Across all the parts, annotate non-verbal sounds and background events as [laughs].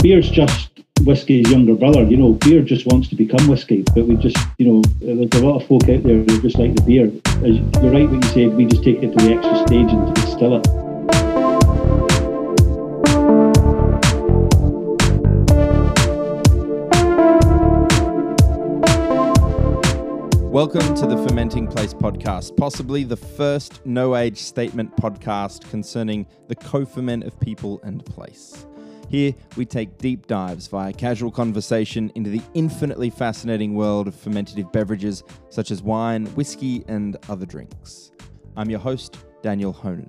beer's just whiskey's younger brother. You know, beer just wants to become whiskey, but we just, you know, uh, there's a lot of folk out there who just like the beer. As you're right what you said, we just take it to the extra stage and distill it. Welcome to the Fermenting Place podcast, possibly the first no age statement podcast concerning the co ferment of people and place. Here, we take deep dives via casual conversation into the infinitely fascinating world of fermentative beverages such as wine, whiskey, and other drinks. I'm your host, Daniel Honan.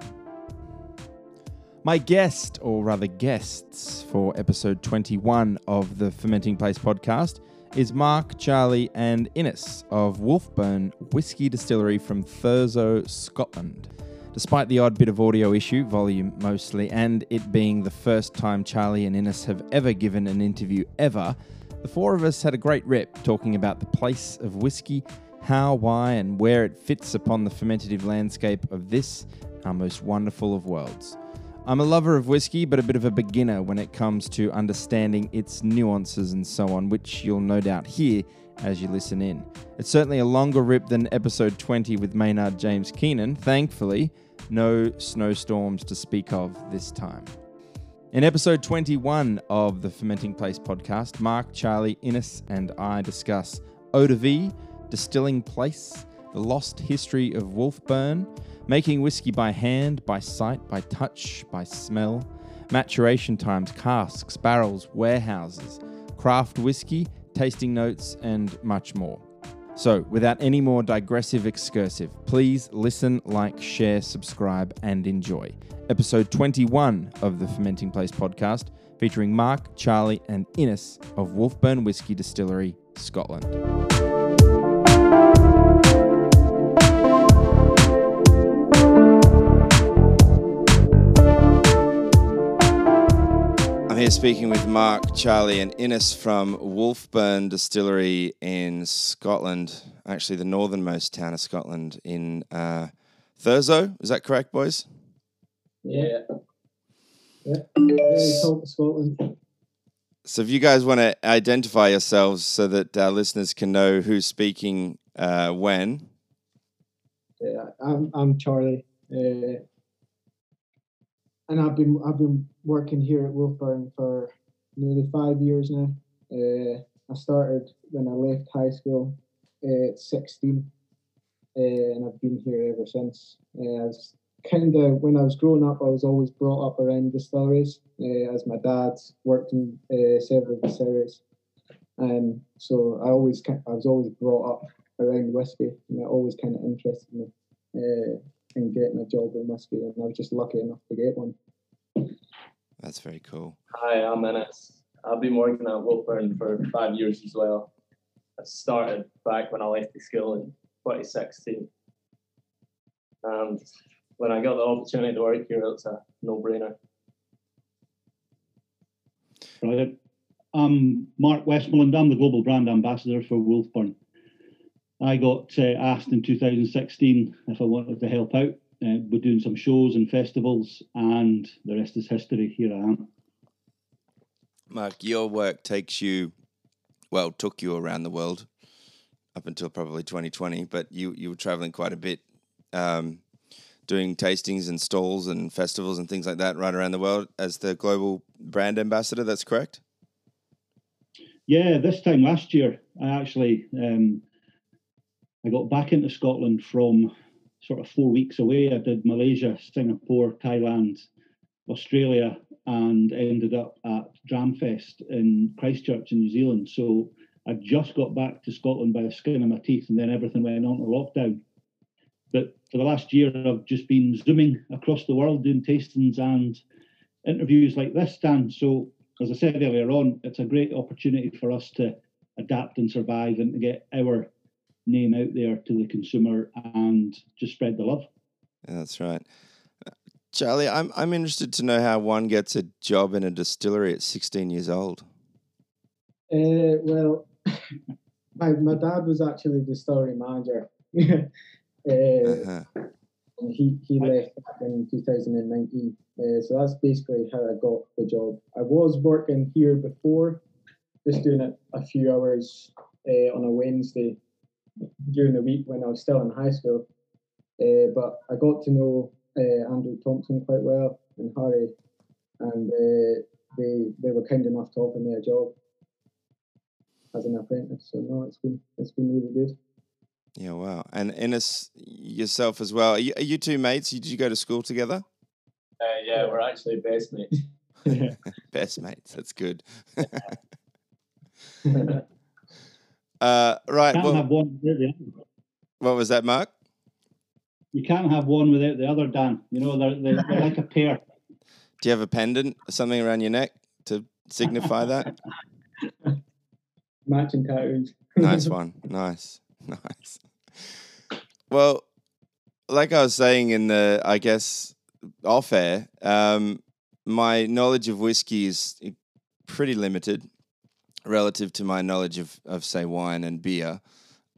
My guest, or rather guests, for episode 21 of the Fermenting Place podcast is Mark, Charlie, and Innes of Wolfburn Whiskey Distillery from Thurso, Scotland. Despite the odd bit of audio issue, volume mostly, and it being the first time Charlie and Innes have ever given an interview ever, the four of us had a great rip talking about the place of whiskey, how, why, and where it fits upon the fermentative landscape of this, our most wonderful of worlds. I'm a lover of whiskey, but a bit of a beginner when it comes to understanding its nuances and so on, which you'll no doubt hear as you listen in. It's certainly a longer rip than episode 20 with Maynard James Keenan. Thankfully, no snowstorms to speak of this time. In episode 21 of the Fermenting Place podcast, Mark, Charlie, Innes, and I discuss eau de vie, distilling place, the lost history of Wolfburn, making whiskey by hand, by sight, by touch, by smell, maturation times, casks, barrels, warehouses, craft whiskey, tasting notes, and much more. So, without any more digressive excursive, please listen, like, share, subscribe, and enjoy. Episode 21 of the Fermenting Place podcast, featuring Mark, Charlie, and Innes of Wolfburn Whiskey Distillery, Scotland. Here speaking with Mark, Charlie, and Innes from Wolfburn Distillery in Scotland, actually the northernmost town of Scotland in uh, Thurso. Is that correct, boys? Yeah. Yeah. Very cold Scotland. So, if you guys want to identify yourselves so that our listeners can know who's speaking uh, when, Yeah, I'm I'm Charlie, uh, and I've been I've been working here at Wolfburn for nearly five years now. Uh, I started when I left high school uh, at 16, uh, and I've been here ever since. Uh, kind of when I was growing up, I was always brought up around distilleries, uh, as my dad worked in uh, several distilleries, and so I always I was always brought up around whiskey, and it always kind of interested me in getting a job in whiskey, and I was just lucky enough to get one. That's very cool. Hi, I'm Innes. I've been working at Wolfburn for five years as well. I started back when I left the school in 2016. And when I got the opportunity to work here, it's a no-brainer. Right. I'm Mark Westmoreland. I'm the global brand ambassador for Wolfburn. I got uh, asked in 2016 if I wanted to help out. Uh, we're doing some shows and festivals, and the rest is history. Here I am. Mark, your work takes you, well, took you around the world up until probably 2020, but you, you were traveling quite a bit, um, doing tastings and stalls and festivals and things like that right around the world as the global brand ambassador. That's correct? Yeah, this time last year, I actually um, I got back into Scotland from sort of four weeks away. I did Malaysia, Singapore, Thailand, Australia, and ended up at Dramfest in Christchurch in New Zealand. So I just got back to Scotland by the skin of my teeth, and then everything went on to lockdown. But for the last year, I've just been zooming across the world doing tastings and interviews like this, Dan. So as I said earlier on, it's a great opportunity for us to adapt and survive and to get our name out there to the consumer and just spread the love. Yeah, that's right. Charlie, I'm, I'm interested to know how one gets a job in a distillery at 16 years old. Uh, well, [laughs] my, my dad was actually the distillery manager. [laughs] uh, Uh-huh. and he, he left in 2019. Uh, so that's basically how I got the job. I was working here before, just doing it a few hours uh, on a Wednesday during the week when I was still in high school. Uh, but I got to know uh, Andrew Thompson quite well and Harry, and uh, they they were kind enough to offer me a job as an apprentice. So no, it's been it's been really good. Yeah, wow. And Innes, yourself as well. Are you, are you two mates? Did you go to school together? Uh, yeah, we're actually best mates. [laughs] Best mates. That's good. [laughs] [laughs] uh, right. Can't Well, have one without the other. what was that, Mark? You can't have one without the other, Dan. You know, they're, they're, they're like a pair. Do you have a pendant or something around your neck to signify that? [laughs] Matching tattoos. nice one. Nice. [laughs] Nice. Well, like I was saying in the, I guess, off air, um, my knowledge of whiskey is pretty limited relative to my knowledge of, of say, wine and beer.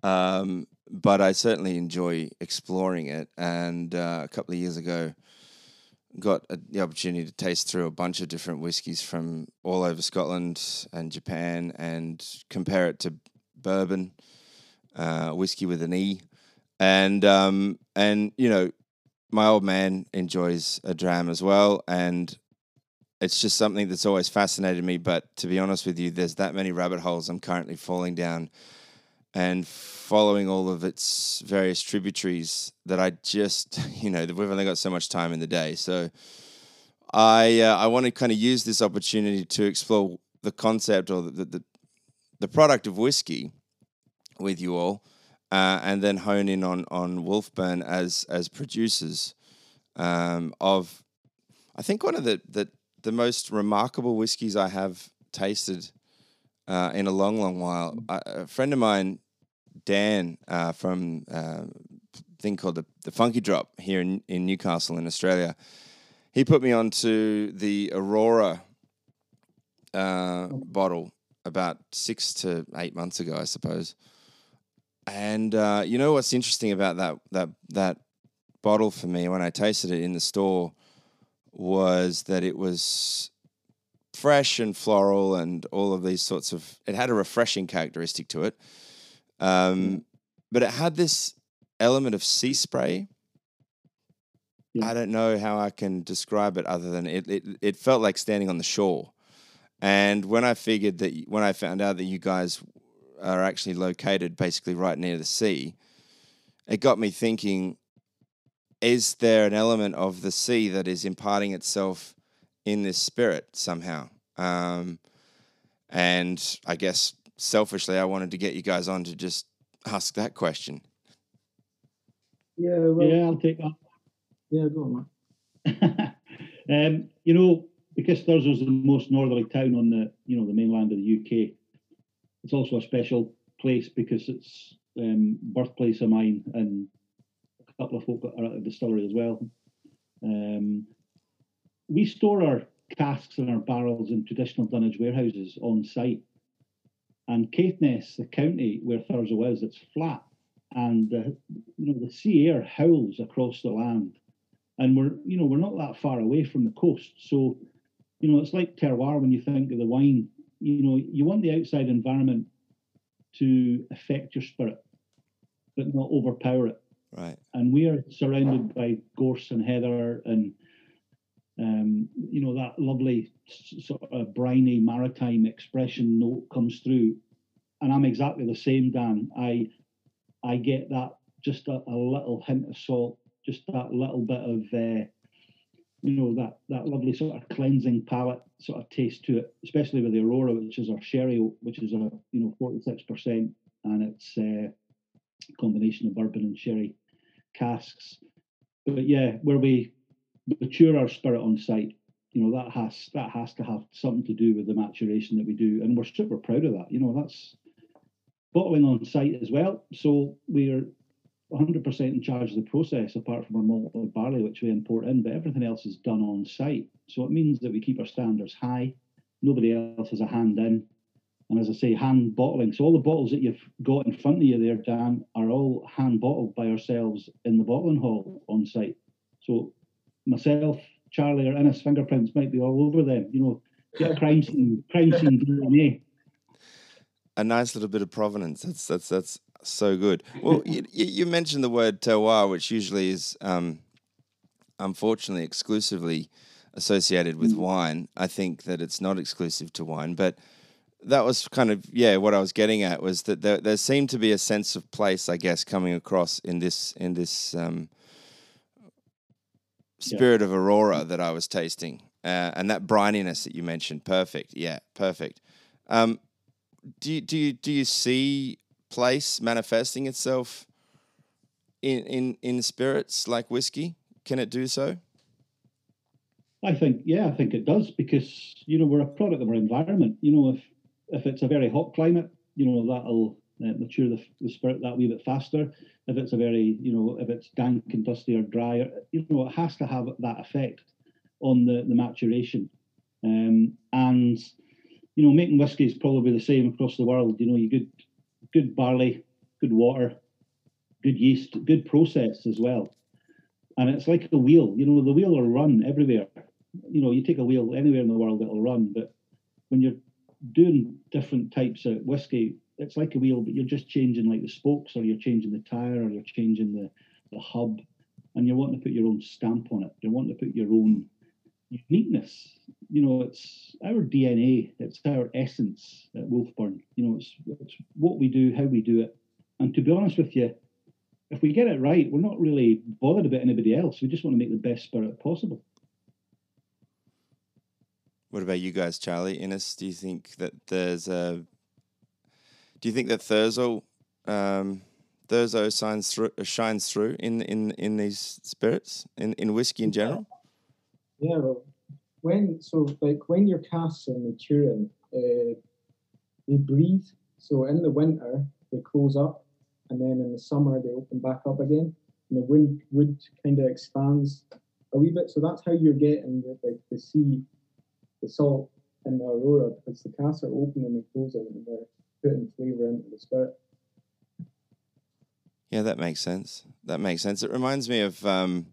Um, but I certainly enjoy exploring it. And uh, a couple of years ago, got a, the opportunity to taste through a bunch of different whiskies from all over Scotland and Japan and compare it to bourbon, uh, whiskey with an E, and um, and you know, my old man enjoys a dram as well, and it's just something that's always fascinated me. But to be honest with you, there's that many rabbit holes I'm currently falling down and following all of its various tributaries that I just, [laughs] you know, we've only got so much time in the day. So I uh, I want to kind of use this opportunity to explore the concept or the the, the product of whiskey with you all, uh, and then hone in on on Wolfburn as as producers um, of, I think one of the the the most remarkable whiskies I have tasted uh, in a long, long while. I, a friend of mine, Dan, uh, from uh, a thing called the, the Funky Drop here in, in Newcastle in Australia, he put me onto the Aurora uh, bottle about six to eight months ago, I suppose. And uh, you know what's interesting about that that that bottle for me when I tasted it in the store was that it was fresh and floral and all of these sorts of it had a refreshing characteristic to it. Um, but it had this element of sea spray. Yeah. i don't know how i can describe it other than it, it it felt like standing on the shore. And when i figured that when i found out that you guys are actually located basically right near the sea it got me thinking is there an element of the sea that is imparting itself in this spirit somehow. Um, and I guess selfishly, I wanted to get you guys on to just ask that question. Yeah, well, yeah, yeah, I'll take that. Yeah, go on, man. [laughs] um, you know, because Thurso is the most northerly town on the you know the mainland of the UK. It's also a special place because it's um, birthplace of mine and a couple of folk are at the distillery as well. Um, we store our casks and our barrels in traditional dunnage warehouses on site. And Caithness, the county where Thurso is, it's flat, and the you know the sea air howls across the land. And we're you know we're not that far away from the coast. So you know it's like terroir when you think of the wine. You know you want the outside environment to affect your spirit but not overpower it Right. and we are surrounded by gorse and heather and um, you know that lovely sort of briny maritime expression note comes through. And i'm exactly the same dan. I i get that just a, a little hint of salt just that little bit of uh, you know that that lovely sort of cleansing palate sort of taste to it especially with the aurora which is our sherry which is a you know 46% and it's uh, a combination of bourbon and sherry casks. But yeah where we mature our spirit on site you know that has that has to have something to do with the maturation that we do and we're super proud of that you know that's bottling on site as well. So we're 100% in charge of the process apart from our malted barley which we import in but everything else is done on site. So it means that we keep our standards high. Nobody else has a hand in And as I say, hand bottling. So all the bottles that you've got in front of you there, Dan, are all hand bottled by ourselves in the bottling hall on site. So myself, Charlie, or Innes fingerprints might be all over them. You know, get crime scene, crime scene DNA. A nice little bit of provenance. That's that's that's so good. Well, you, you mentioned the word terroir, which usually is um, unfortunately exclusively associated with wine. I think that it's not exclusive to wine, but that was kind of yeah what I was getting at was that there, there seemed to be a sense of place, I guess, coming across in this in this um, spirit yeah. of Aurora that I was tasting, uh, and that brininess that you mentioned. Perfect, yeah, perfect. Um, do you do you do you see place manifesting itself in in in spirits like whiskey? Can it do so? I think, yeah, I think it does because you know we're a product of our environment. You know, if if it's a very hot climate, you know that'll uh, mature the, the spirit that wee bit faster. If it's a very, you know, if it's dank and dusty or dry, you know, it has to have that effect on the the maturation. Um, and you know, making whiskey is probably the same across the world. You know, you good good barley, good water, good yeast, good process as well. And it's like a wheel. You know, the wheel will run everywhere you know, you take a wheel anywhere in the world, it'll run. But when you're doing different types of whiskey, it's like a wheel, but you're just changing like the spokes, or you're changing the tire, or you're changing the, the hub, and you're wanting to put your own stamp on it. You're wanting to put your own uniqueness. You know, it's our DNA, it's our essence at Wolfburn. You know, it's, it's what we do, how we do it. And to be honest with you, if we get it right, we're not really bothered about anybody else. We just want to make the best spirit possible. What about you guys, Charlie? Innes, do you think that there's a do you think that Thurso um, Thurso shines through shines through in in in these spirits in in whiskey in general? Yeah, well, when so like when your casks are maturing, uh, they breathe. So in the winter they close up, and then in the summer they open back up again, and the wind wood kind of expands a wee bit. So that's how you're getting the, like the sea the salt and the aurora because the casks are open and they're closing and they're putting flavour into the spirit. Yeah, that makes sense. That makes sense. It reminds me of um,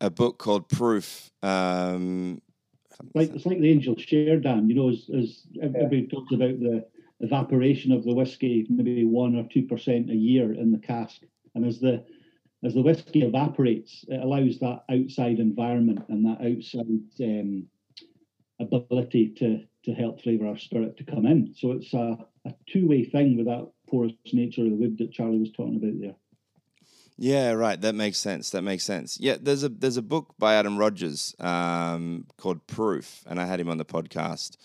a book called Proof. Um, like it's like the angel share, Dan. You know, as, as everybody yeah. talks about the evaporation of the whiskey, maybe one or two percent a year in the cask, and as the as the whiskey evaporates, it allows that outside environment and that outside um, ability to to help flavour our spirit to come in. So it's a, a two way thing with that porous nature of the wood that Charlie was talking about there. Yeah, right. That makes sense. That makes sense. Yeah, there's a there's a book by Adam Rogers um, called Proof, and I had him on the podcast.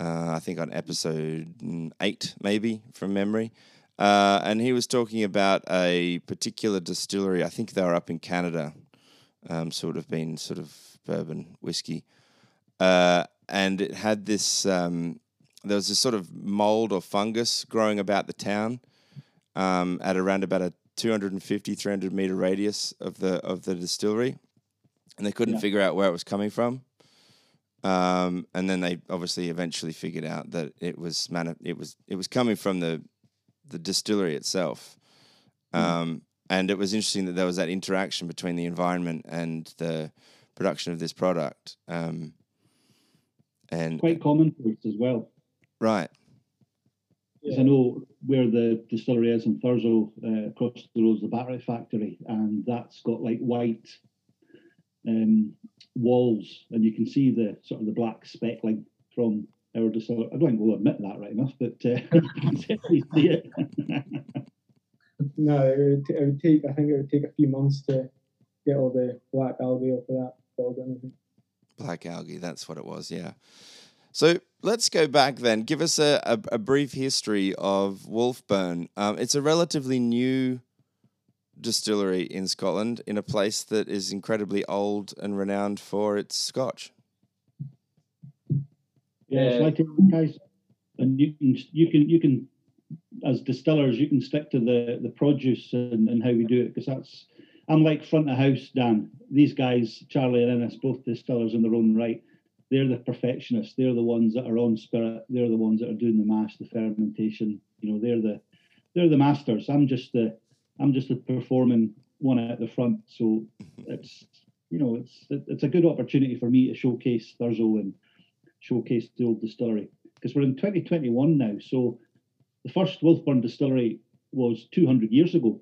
Uh, I think on episode eight, maybe from memory. Uh, and he was talking about a particular distillery. I think they were up in Canada, um, sort of been sort of bourbon whiskey, uh, and it had this. Um, there was this sort of mold or fungus growing about the town um, at around about a 250, 300 meter radius of the of the distillery, and they couldn't yeah. figure out where it was coming from. Um, and then they obviously eventually figured out that it was mani- it was it was coming from the the distillery itself. Mm. Um, and it was interesting that there was that interaction between the environment and the production of this product. Um, and quite commonplace as well. Right. Yeah. I know where the distillery is in Thurso, uh, across the road, is the battery factory, and that's got like white um, walls, and you can see the sort of the black speckling from our distillery. I don't think we'll admit that right enough, but uh, [laughs] [laughs] see it. no, it would, it would, take. I think it would take a few months to get all the black algae off of that building. Black algae, that's what it was. Yeah. So let's go back then. Give us a, a, a brief history of Wolfburn. Um, it's a relatively new distillery in Scotland in a place that is incredibly old and renowned for its scotch. Yeah, it's guys, and you can you can you can as distillers you can stick to the the produce and, and how we do it because that's I'm like front of house Dan. These guys, Charlie and Innes, both distillers in their own right. they're the perfectionists. They're the ones that are on spirit. They're the ones that are doing the mash, the fermentation. You know, they're the they're the masters. I'm just the I'm just the performing one at the front. So it's you know it's it's a good opportunity for me to showcase Thurso and showcase the old distillery because we're in 2021 now. So the first Wolfburn distillery was 200 years ago,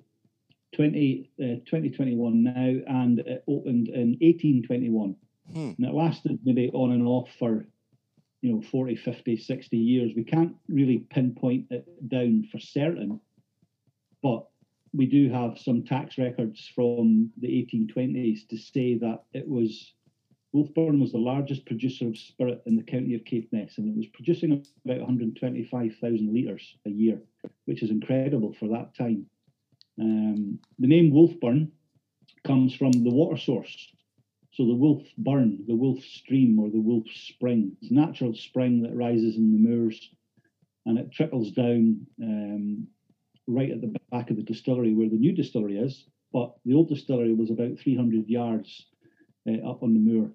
20, uh, 2021 now, and it opened in 1821. Hmm. And it lasted maybe on and off for, you know, 40, 50, 60 years. We can't really pinpoint it down for certain, but we do have some tax records from the 1820s to say that it was Wolfburn was the largest producer of spirit in the county of Caithness, and it was producing about 125,000 litres a year, which is incredible for that time. Um, the name Wolfburn comes from the water source. So the Wolf Burn, the Wolf Stream, or the Wolf Spring. It's a natural spring that rises in the moors, and it trickles down um, right at the back of the distillery where the new distillery is. But the old distillery was about 300 yards uh, up on the moor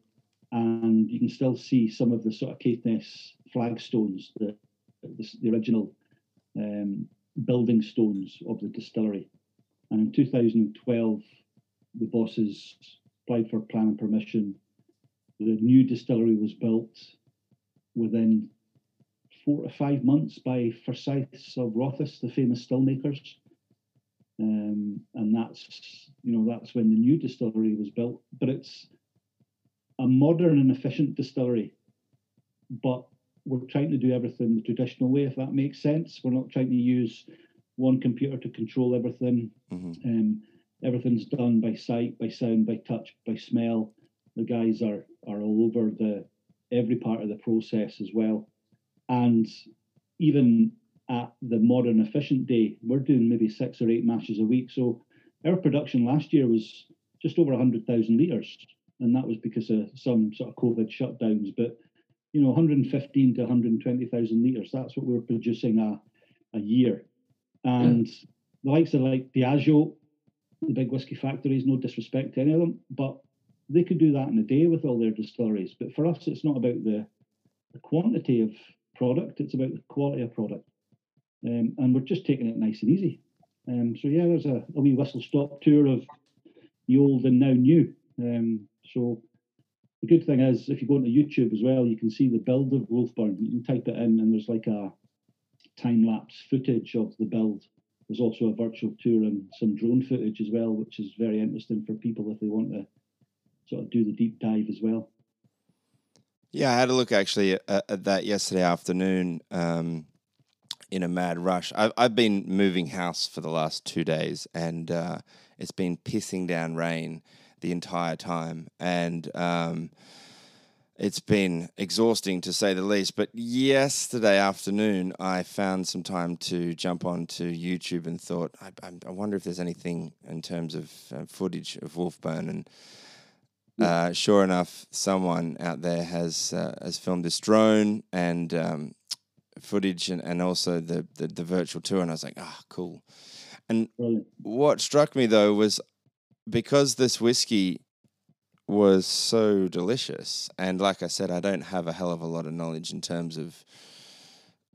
and you can still see some of the sort of Caithness flagstones, the, the, the original um, building stones of the distillery. And in 2012, the bosses applied for planning permission. The new distillery was built within four to five months by Forsyths of Rothes, the famous stillmakers. Um, and that's you know that's when the new distillery was built. But it's a modern and efficient distillery, but we're trying to do everything the traditional way, if that makes sense. We're not trying to use one computer to control everything. Mm-hmm. Um, everything's done by sight, by sound, by touch, by smell. The guys are are all over the every part of the process as well. And even at the modern efficient day, we're doing maybe six or eight mashes a week. So our production last year was just over 100,000 litres and that was because of some sort of COVID shutdowns. But you know, 115 to 120,000 litres, that's what we are producing a, a year. And yeah. the likes of like Diageo, the big whiskey factories, no disrespect to any of them, but they could do that in a day with all their distilleries. But for us, it's not about the, the quantity of product, it's about the quality of product. Um, and we're just taking it nice and easy. Um, so yeah, there's a, a wee whistle stop tour of the old and now new. Um, so the good thing is, if you go into YouTube as well, you can see the build of Wolfburn. You can type it in, and there's like a time lapse footage of the build. There's also a virtual tour and some drone footage as well, which is very interesting for people if they want to sort of do the deep dive as well. Yeah, I had a look actually at, at that yesterday afternoon um, in a mad rush. I've, I've been moving house for the last two days and uh, it's been pissing down rain the entire time, and um, it's been exhausting to say the least. But yesterday afternoon, I found some time to jump onto YouTube and thought, I, I wonder if there's anything in terms of uh, footage of Wolfburn and. Uh, sure enough, someone out there has uh, has filmed this drone and um, footage, and, and also the, the, the virtual tour, and I was like, ah, oh, cool. And what struck me though was because this whiskey was so delicious, and like I said, I don't have a hell of a lot of knowledge in terms of.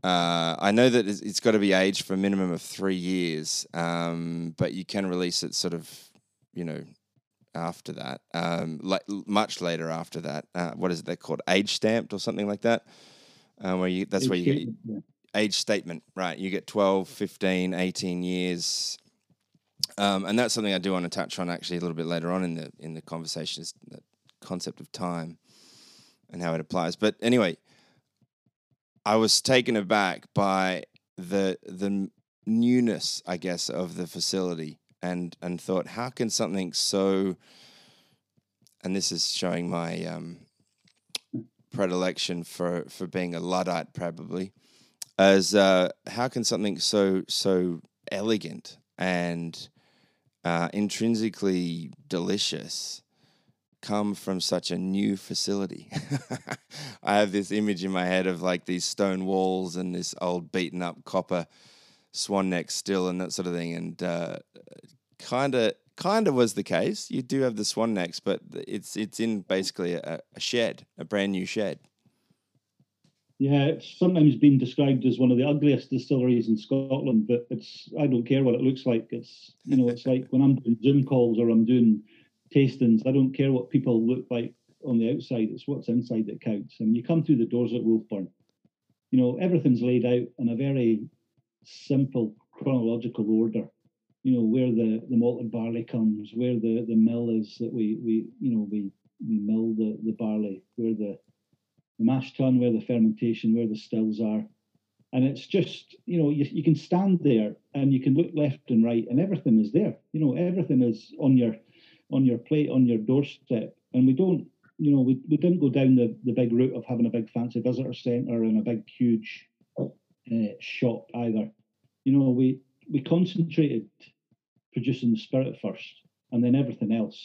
Uh, I know that it's, it's got to be aged for a minimum of three years, um, but you can release it sort of, you know, after that, um, like much later after that. Uh, what is it? They're called age stamped or something like that. Uh, where you that's age where you get yeah. age statement, right? You get 12, 15, 18 years um, and that's something I do want to touch on actually a little bit later on in the in the conversation is the concept of time and how it applies. But anyway, I was taken aback by the the newness, I guess, of the facility, and and thought, how can something so, and this is showing my um, predilection for for being a luddite, probably, as uh, how can something so so elegant and uh, intrinsically delicious come from such a new facility. [laughs] I have this image in my head of like these stone walls and this old beaten up copper swan neck still and that sort of thing. And kind of kind of was the case. You do have the swan necks, but it's it's in basically a, a shed, a brand new shed. Yeah, it's sometimes been described as one of the ugliest distilleries in Scotland, but it's I don't care what it looks like. It's you know, it's like when I'm doing Zoom calls or I'm doing tastings, I don't care what people look like on the outside, it's what's inside that counts. And you come through the doors at Wolfburn, you know, everything's laid out in a very simple chronological order. You know, where the, the malted barley comes, where the, the mill is that we, we you know, we we mill the, the barley, where the the mash tun, where the fermentation, where the stills are. And it's just, you know, you, you can stand there and you can look left and right and everything is there. You know, everything is on your on your plate, on your doorstep. And we don't, you know, we, we didn't go down the, the big route of having a big fancy visitor centre and a big huge uh, shop either. You know, we we concentrated producing the spirit first, and then everything else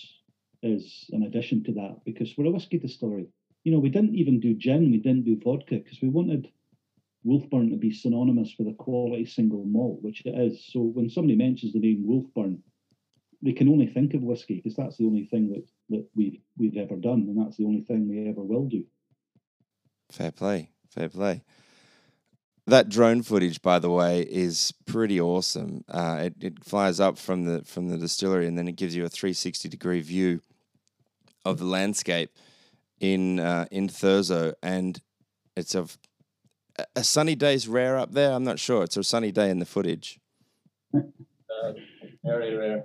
is an addition to that because we're a whiskey distillery you know, we didn't even do gin, we didn't do vodka because we wanted Wolfburn to be synonymous with a quality single malt, which it is. So when somebody mentions the name Wolfburn, they can only think of whiskey because that's the only thing that, that we, we've ever done, and that's the only thing we ever will do. Fair play, fair play. That drone footage, by the way, is pretty awesome. Uh, it, it flies up from the from the distillery, and then it gives you a 360 degree view of the landscape in uh, in Thurso, and it's a a sunny day's rare up there. I'm not sure. It's a sunny day in the footage. Uh, very rare.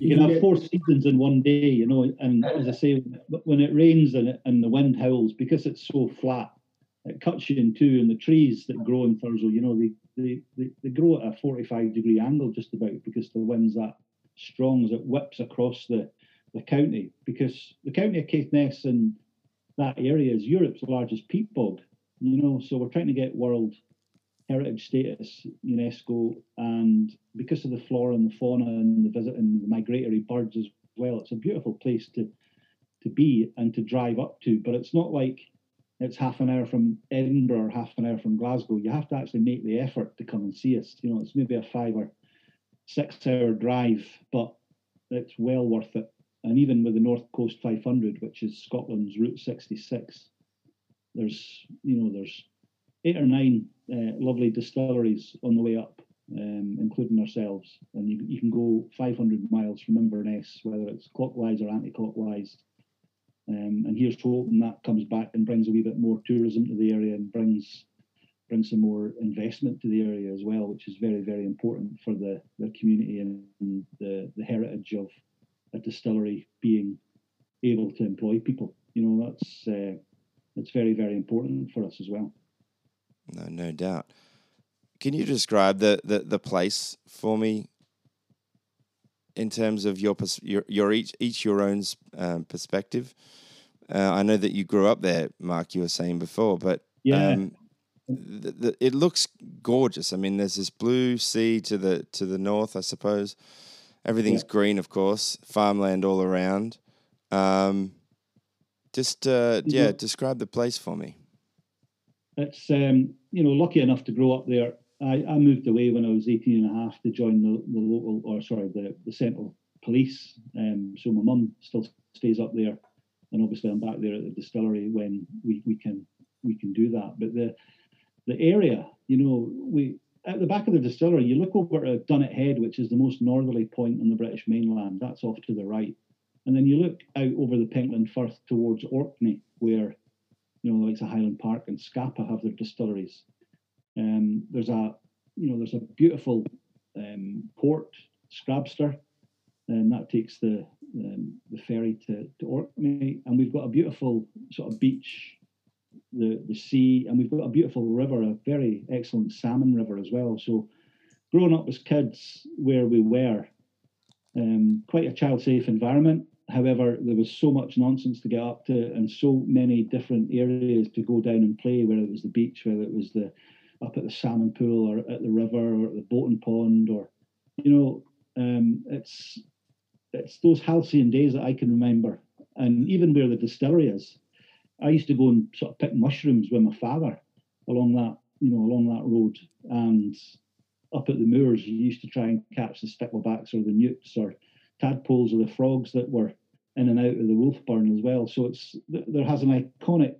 you can have four seasons in one day, you know. And as I say, when it rains and, it, and the wind howls, because it's so flat, it cuts you in two. And the trees that grow in Thurso, you know, they, they, they, they grow at a 45 degree angle just about because the wind's that strong as it whips across the, the county because the county of Caithness and that area is Europe's largest peat bog. You know, so we're trying to get world heritage status, UNESCO, and because of the flora and the fauna and the visit and the migratory birds as well, it's a beautiful place to to be and to drive up to. But it's not like it's half an hour from Edinburgh or half an hour from Glasgow. You have to actually make the effort to come and see us. You know, it's maybe a five or six hour drive, but it's well worth it and even with the North Coast 500, which is Scotland's Route 66, there's you know there's eight or nine uh, lovely distilleries on the way up, um, including ourselves, and you, you can go 500 miles from Inverness, whether it's clockwise or anti-clockwise. Um, and here's hoping that comes back and brings a wee bit more tourism to the area and brings brings some more investment to the area as well, which is very very important for the, the community and the the heritage of a distillery being able to employ people. You know, that's uh, it's very very important for us as well. No, no doubt. Can you describe the the, the place for me in terms of your your, your each each your own um, perspective? Uh, I know that you grew up there, Mark. You were saying before, but yeah. Um, the, the, it looks gorgeous. I mean, there's this blue sea to the to the north, I suppose. Everything's yeah. green, of course, farmland all around. Um, just uh, yeah, yeah, describe the place for me. It's um, you know lucky enough to grow up there. I, I moved away when I was 18 and a half to join the, the local or sorry the, the central police. Um, so my mum still stays up there, and obviously I'm back there at the distillery when we, we can we can do that. But the the area, you know, we at the back of the distillery, you look over at Dunnet Head, which is the most northerly point on the British mainland. That's off to the right. And then you look out over the Pentland Firth towards Orkney, where, you know, like a Highland Park and Scapa have their distilleries. Um, there's a, you know, there's a beautiful um, port, Scrabster, and that takes the um, the ferry to, to Orkney. And we've got a beautiful sort of beach the, the sea, and we've got a beautiful river, a very excellent salmon river as well. So, growing up as kids where we were, um, quite a child safe environment. However, there was so much nonsense to get up to, and so many different areas to go down and play. Whether it was the beach, whether it was the up at the salmon pool, or at the river, or at the boating pond, or you know, um, it's it's those halcyon days that I can remember, and even where the distillery is. I used to go and sort of pick mushrooms with my father along that, you know, along that road. And up at the moors, you used to try and catch the sticklebacks or the newts or tadpoles or the frogs that were in and out of the wolf Wolfburn as well. So it's there has an iconic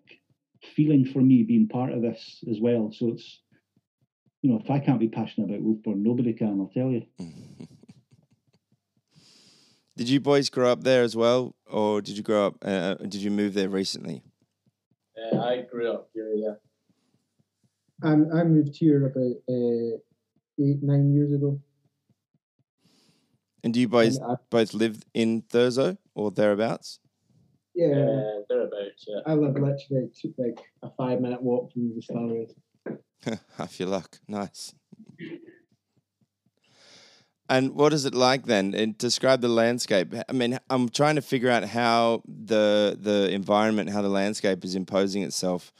feeling for me being part of this as well. So it's you know, if I can't be passionate about Wolfburn, nobody can. I'll tell you. [laughs] did you boys grow up there as well, or did you grow up? Uh, did you move there recently? Uh, I grew up here, yeah. Um, I moved here about uh, eight, nine years ago. And do you boys And I, both live in Thurso or thereabouts? yeah, Uh, thereabouts, yeah. I live literally to, like a five minute walk from the distillery. [laughs] Half your luck. Nice. And what is it like then? And describe the landscape. I mean, I'm trying to figure out how the the environment, how the landscape is imposing itself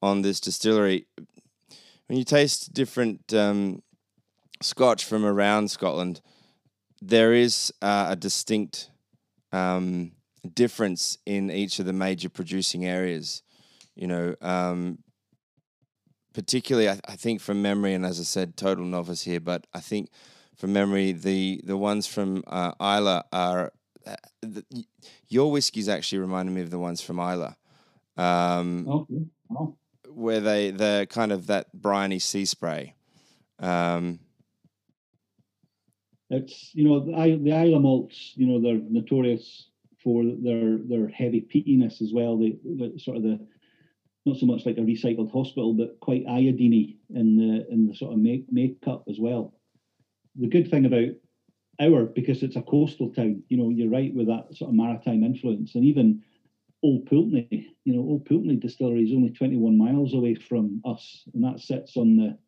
on this distillery. When you taste different um, Scotch from around Scotland, there is uh, a distinct um, difference in each of the major producing areas. You know, um, particularly, I, I think from memory, and as I said, total novice here, but I think from memory, the the ones from uh, Islay are uh, the, your whiskies actually reminded me of the ones from Islay, um, Okay. Oh. where they they're kind of that briny sea spray. Um, It's you know the the Islay malts. You know they're notorious for their their heavy peatiness as well. They, they sort of the not so much like a recycled hospital, but quite iodine in the in the sort of make makeup as well. The good thing about our because it's a coastal town, you know, you're right with that sort of maritime influence, and even Old Pulteney, you know, Old Pulteney distillery is only 21 miles away from us, and that sits on the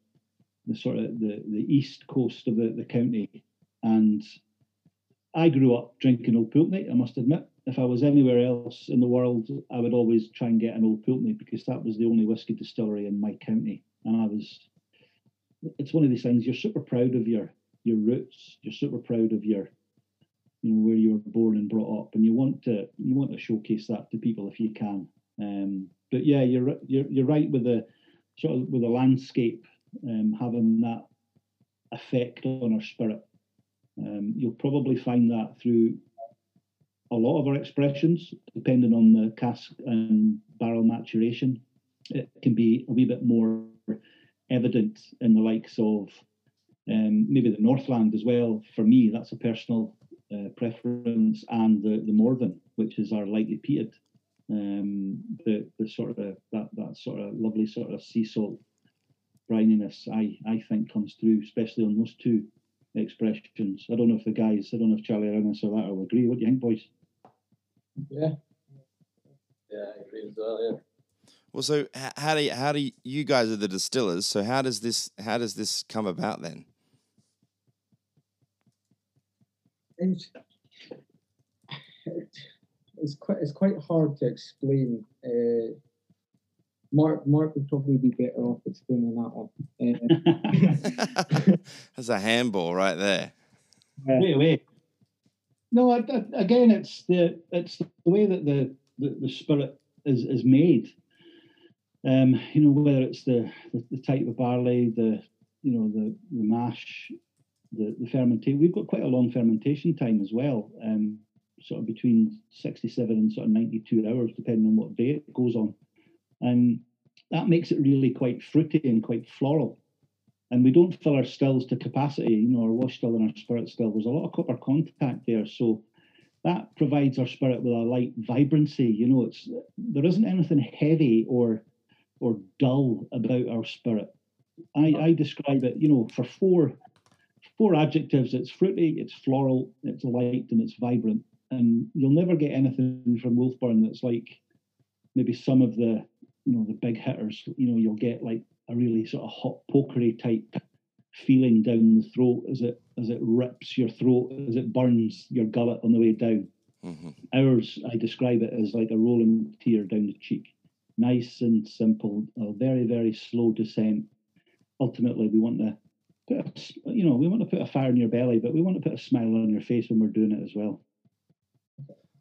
the sort of the, the east coast of the, the county. And I grew up drinking Old Pulteney, I must admit. If I was anywhere else in the world, I would always try and get an Old Pulteney because that was the only whiskey distillery in my county. And I was, it's one of these things, you're super proud of your your roots, you're super proud of your, you know, where you were born and brought up, and you want to you want to showcase that to people if you can. Um, but yeah, you're you're you're right with the sort of with the landscape um, having that effect on our spirit. Um, you'll probably find that through a lot of our expressions, depending on the cask and barrel maturation. It can be a wee bit more evident in the likes of um, maybe the Northland as well. For me, that's a personal uh, preference, and the the Morven, which is our lightly peated. Um, the the sort of a, that that sort of lovely sort of sea salt brininess, I I think comes through, especially on those two expressions. I don't know if the guys, I don't know if Charlie or Innes or that will agree. What do you think, boys? Yeah, Yeah, I agree as well, yeah. well, so how do you, how do you, you guys are the distillers? So how does this how does this come about then? It's it's quite it's quite hard to explain. Uh, Mark Mark would probably be better off explaining that one. Uh, [laughs] That's a handball right there. wait, wait. No, I, I- again, it's the it's the way that the the, the spirit is is made. Um, you know, whether it's the, the the type of barley, the you know the the mash, the the fermentation. We've got quite a long fermentation time as well. Um, sort of between sixty seven and sort of ninety two hours, depending on what day it goes on, and that makes it really quite fruity and quite floral and we don't fill our stills to capacity, you know, our wash still and our spirit still. There's a lot of copper contact there, so that provides our spirit with a light vibrancy. You know, it's there isn't anything heavy or or dull about our spirit. I, I describe it, you know, for four four adjectives. It's fruity, it's floral, it's light, and it's vibrant. And you'll never get anything from Wolfburn that's like maybe some of the you know the big hitters. You know, you'll get like a really sort of hot pokery type feeling down the throat as it as it rips your throat as it burns your gullet on the way down. hmm Ours, I describe it as like a rolling tear down the cheek, nice and simple, a very very slow descent. Ultimately, we want to put a, you know we want to put a fire in your belly, but we want to put a smile on your face when we're doing it as well.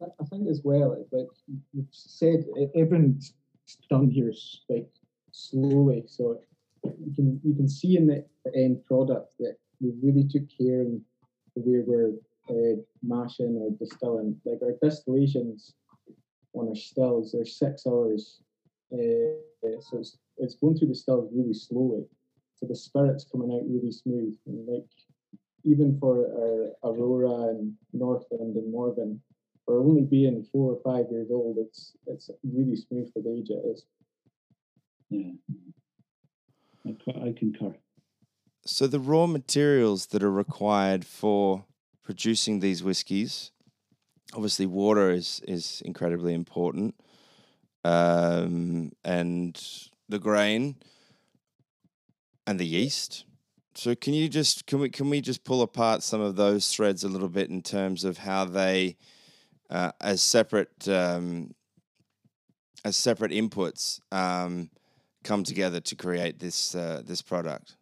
I think as well, like you've said, e- everything's done here like slowly, so you can you can see in the, end product that we really took care in the way we're uh, mashing or distilling. Like our distillations on our stills, they're six hours Uh, so it's it's going through the stills really slowly. So the spirit's coming out really smooth. And like even for our Aurora and Northland and Morven, for only being four or five years old, it's it's really smooth for the age it is. Yeah, I, I concur. So the raw materials that are required for producing these whiskies, obviously water is is incredibly important, um, and the grain and the yeast. So can you just can we can we just pull apart some of those threads a little bit in terms of how they, uh, as separate um, as separate inputs, um, come together to create this uh, this product?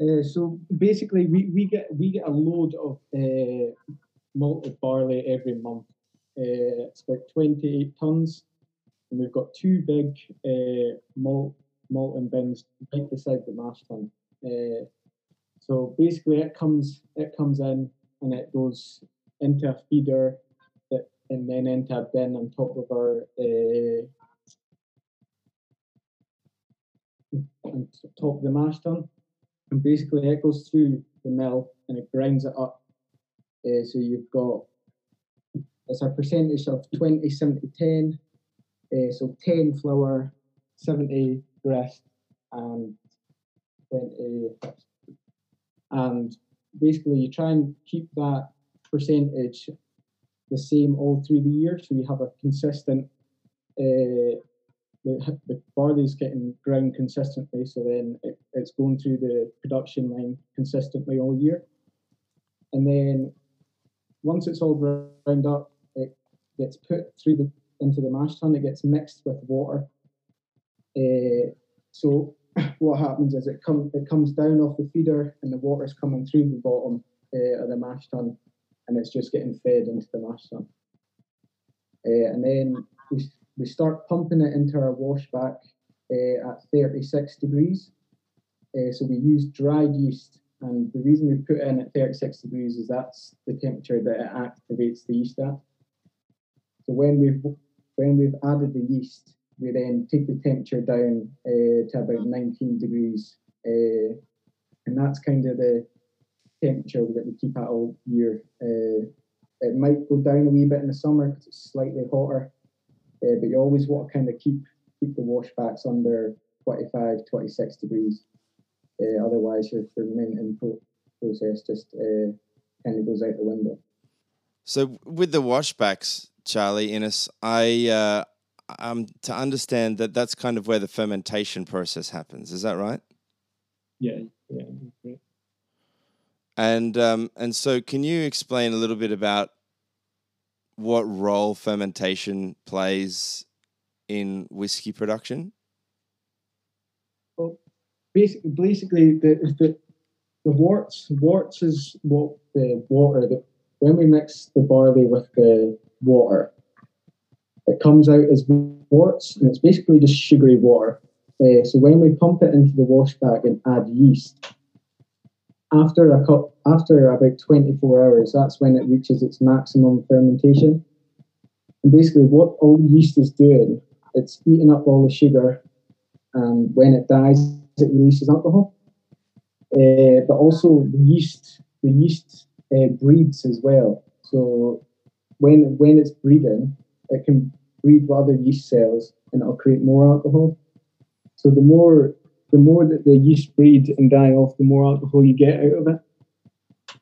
Uh, so basically, we, we get we get a load of uh, malted barley every month. Uh, it's about 28 tons, and we've got two big uh, malt malting bins right beside the mash tun. Uh, so basically, it comes it comes in and it goes into a feeder, that, and then into a bin on top of our uh, on top of the mash tun and basically it goes through the mill and it grinds it up. Uh, so you've got it's a percentage of 20, 70, 10. Uh, so 10 flour, 70 grist, and 20 and basically you try and keep that percentage the same all through the year so you have a consistent uh, the, the barley's getting ground consistently, so then it, it's going through the production line consistently all year. And then once it's all ground up, it gets put through the into the mash tun. It gets mixed with water. Uh, so [coughs] what happens is it comes it comes down off the feeder, and the water's coming through the bottom uh, of the mash tun, and it's just getting fed into the mash tun. Uh, and then we we start pumping it into our washback uh, at 36 degrees. So we use dried yeast, and the reason we put it in at 36 degrees is that's the temperature that it activates the yeast at. So when we've when we've added the yeast, we then take the temperature down uh, to about 19 degrees, uh, and that's kind of the temperature that we keep at all year. Uh, it might go down a wee bit in the summer because it's slightly hotter, uh, but you always want to kind of keep keep the washbacks under 25, 26 degrees. Uh, otherwise, your fermenting pro- process just uh, kind of goes out the window. So with the washbacks, Charlie Innes, I uh, um to understand that that's kind of where the fermentation process happens. Is that right? Yeah, yeah. And um, and so, can you explain a little bit about what role fermentation plays in whiskey production? Well, basically, basically the, the the worts worts is what the water that when we mix the barley with the water, it comes out as worts, and it's basically just sugary water. Uh, so when we pump it into the washback and add yeast, after a cup, after about 24 hours, that's when it reaches its maximum fermentation. And basically, what all yeast is doing, it's eating up all the sugar, and when it dies, it releases alcohol. Uh, but also, the yeast, the yeast uh, breeds as well. So when when it's breeding, it can breed with other yeast cells, and it'll create more alcohol. So the more the more that the yeast breed and die off, the more alcohol you get out of it.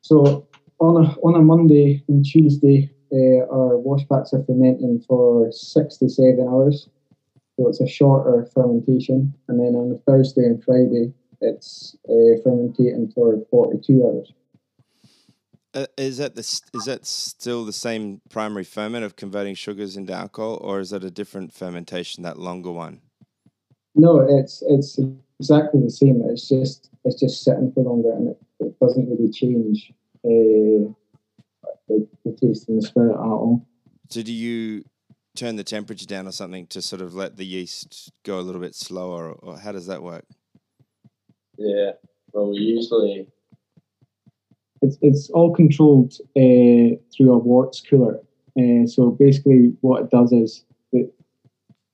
So on a on a Monday and Tuesday, uh, our washbacks are fermenting for six to seven hours. So it's a shorter fermentation, and then on a Thursday and Friday, it's uh, fermenting for forty-two hours. Uh, is that the is that still the same primary ferment of converting sugars into alcohol, or is that a different fermentation, that longer one? No, it's it's exactly the same. It's just it's just sitting for longer, and it, it doesn't really change uh, the, the taste and the spirit at all. So do you turn the temperature down or something to sort of let the yeast go a little bit slower, or, or how does that work? Yeah, well, we usually It's it's all controlled uh, through a worts cooler. Uh, so basically, what it does is that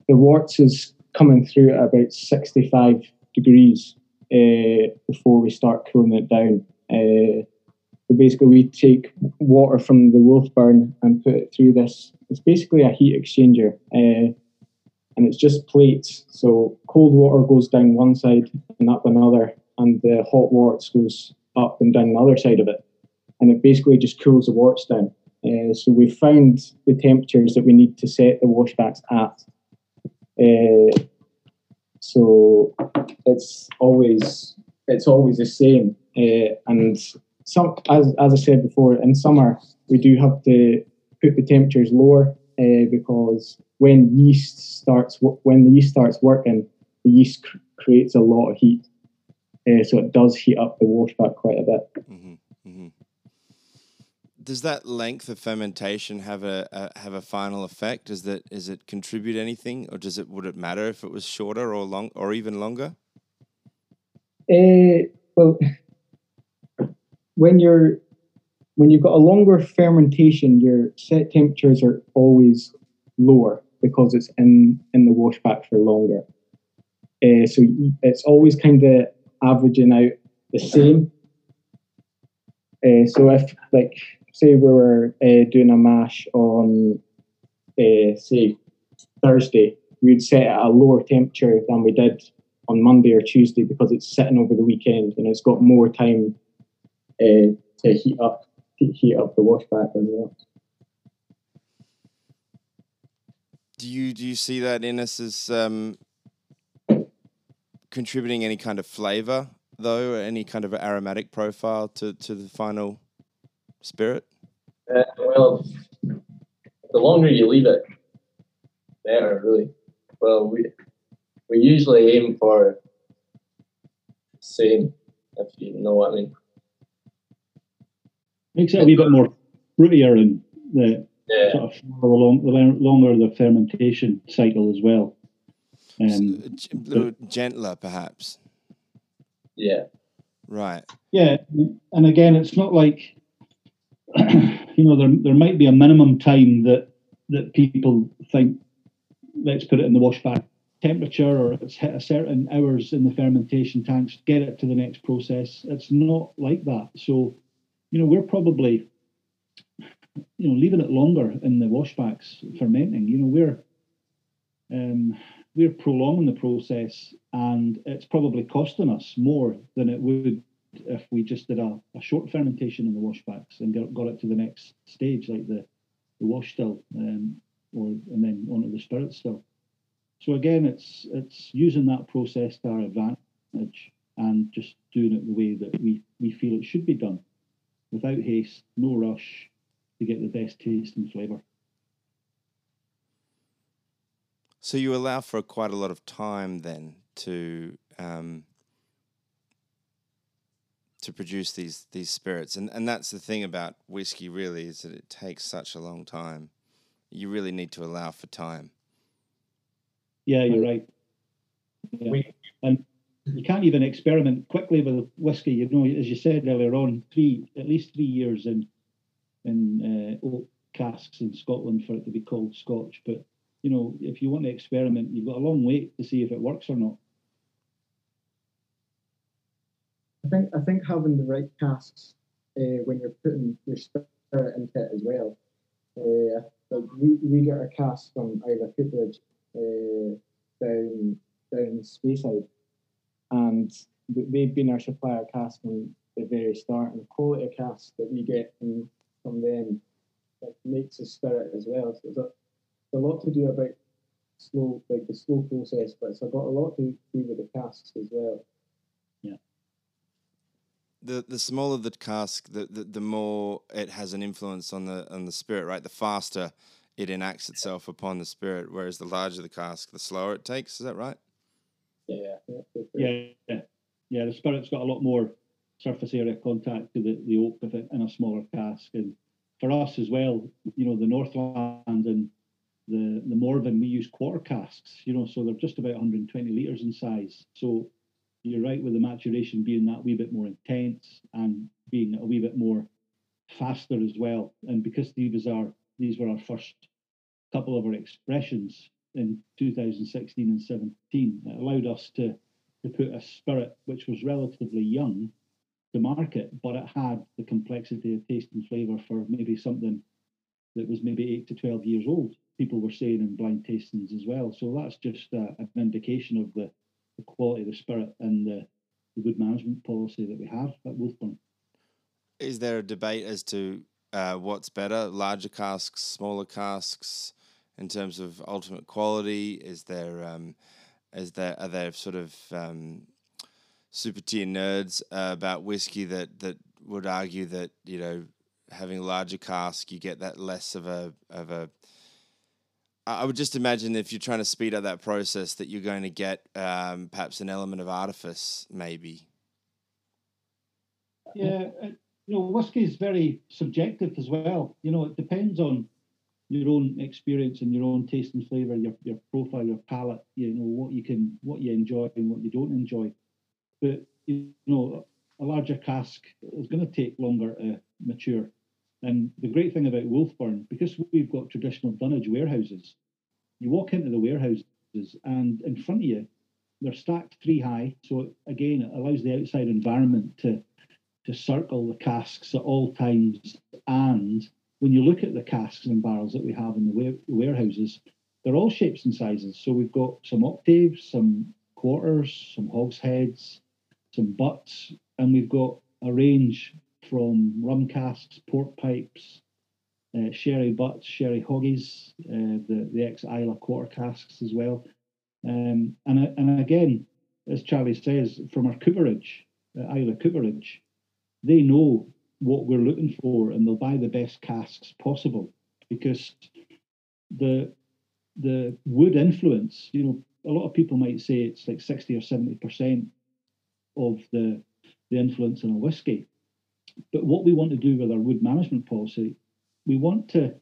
the worts is coming through at about 65 degrees uh, before we start cooling it down. So basically, we take water from the wolf burn and put it through this. It's basically a heat exchanger, and it's just plates. So cold water goes down one side and up another, and the hot water goes up and down the other side of it, and it basically just cools the worts down. Uh, so we found the temperatures that we need to set the washbacks at. Uh, so it's always it's always the same, uh, and some as as I said before, in summer we do have to put the temperatures lower uh, because when yeast starts when the yeast starts working, the yeast cr- creates a lot of heat, uh, so it does heat up the washback quite a bit. Mm-hmm. Mm-hmm. Does that length of fermentation have a, a, have a final effect? Does that is it contribute anything, or does it would it matter if it was shorter or long or even longer? Uh, well, [laughs] when you're when you've got a longer fermentation, your set temperatures are always lower because it's in in the washback for longer. Uh, so it's always kind of averaging out the same. Uh, so if like say we were uh, doing a mash on uh, say Thursday, we'd set it at a lower temperature than we did on Monday or Tuesday because it's sitting over the weekend and it's got more time uh, to heat up heat up the washback as well. Do you do you see that Innes as um, contributing any kind of flavour though, any kind of aromatic profile to, to the final spirit? Uh, well, the longer you leave it, better really. Well, we we usually aim for same, if you know what I mean. Makes it a wee bit more fruitier and the Yeah. sort of the, long, the longer the fermentation cycle as well. Um, S- g- little gentler, perhaps. Yeah. Right. Yeah, and again, it's not like [clears throat] you know there there might be a minimum time that that people think let's put it in the washback temperature or it's hit a certain hours in the fermentation tanks, get it to the next process. It's not like that. So, you know, we're probably you know leaving it longer in the washbacks fermenting. You know, we're um, we're prolonging the process and it's probably costing us more than it would if we just did a, a short fermentation in the washbacks and got, got it to the next stage like the, the wash still um, or and then onto the spirit still. So again it's it's using that process to our advantage and just doing it the way that we we feel it should be done. Without haste no rush to get the best taste and flavor So you allow for quite a lot of time then to um, to produce these these spirits, and and that's the thing about whiskey really is that it takes such a long time. You really need to allow for time. Yeah, you're right. Yeah. And you can't even experiment quickly with whiskey. You know, as you said earlier on, three at least three years in in uh, oak casks in Scotland for it to be called Scotch. But you know, if you want to experiment, you've got a long wait to see if it works or not. I think I think having the right casks uh, when you're putting your spirit into it as well. Uh, we, we get our casks from Islay Cooperage uh, down down Speyside, and they've been our supplier cask from the very start. And the quality of casks that we get from them like, makes the spirit as well. So a, a lot to do about slow like the slow process, but it's got a lot to do with the casks as well. Yeah. The the smaller the cask, the, the the more it has an influence on the on the spirit. Right, the faster it enacts itself upon the spirit. Whereas the larger the cask, the slower it takes. Is that right? Yeah. yeah. Yeah, yeah, yeah. The spirit's got a lot more surface area contact to the, the oak with it in a smaller cask, and for us as well, you know, the Northland and the the Morven, we use quarter casks, you know, so they're just about 120 liters in size. So you're right with the maturation being that wee bit more intense and being a wee bit more faster as well. And because these are these were our first couple of our expressions in 2016 and 17. It allowed us to, to put a spirit which was relatively young to market, but it had the complexity of taste and flavour for maybe something that was maybe eight to 12 years old. People were saying in blind tastings as well. So that's just a, an indication of the, the quality of the spirit and the, the wood management policy that we have at Wolfburn. Is there a debate as to uh, what's better, larger casks, smaller casks, in terms of ultimate quality? Is there, um, is there, are there sort of um, super tier nerds uh, about whiskey that that would argue that you know having a larger cask, you get that less of a of a. I would just imagine if you're trying to speed up that process, that you're going to get um, perhaps an element of artifice, maybe. Yeah, uh, you know, whiskey is very subjective as well. You know, it depends on your own experience and your own taste and flavour, your your profile, your palate. You know what you can, what you enjoy and what you don't enjoy. But you know, a larger cask is going to take longer to mature. And the great thing about Wolfburn, because we've got traditional dunnage warehouses, you walk into the warehouses and in front of you, they're stacked three high. So again, it allows the outside environment to to circle the casks at all times. And when you look at the casks and barrels that we have in the warehouses, they're all shapes and sizes. So we've got some octaves, some quarters, some hogsheads, some butts, and we've got a range from rum casks, port pipes, uh, sherry butts, sherry hoggies, uh, the the ex Islay quarter casks as well, um, and and again, as Charlie says, from our cooperage, uh, Islay cooperage, they know what we're looking for, and they'll buy the best casks possible because the the wood influence, you know, a lot of people might say it's like 60 or 70 percent of the, the influence in a whiskey. But what we want to do with our wood management policy, we want to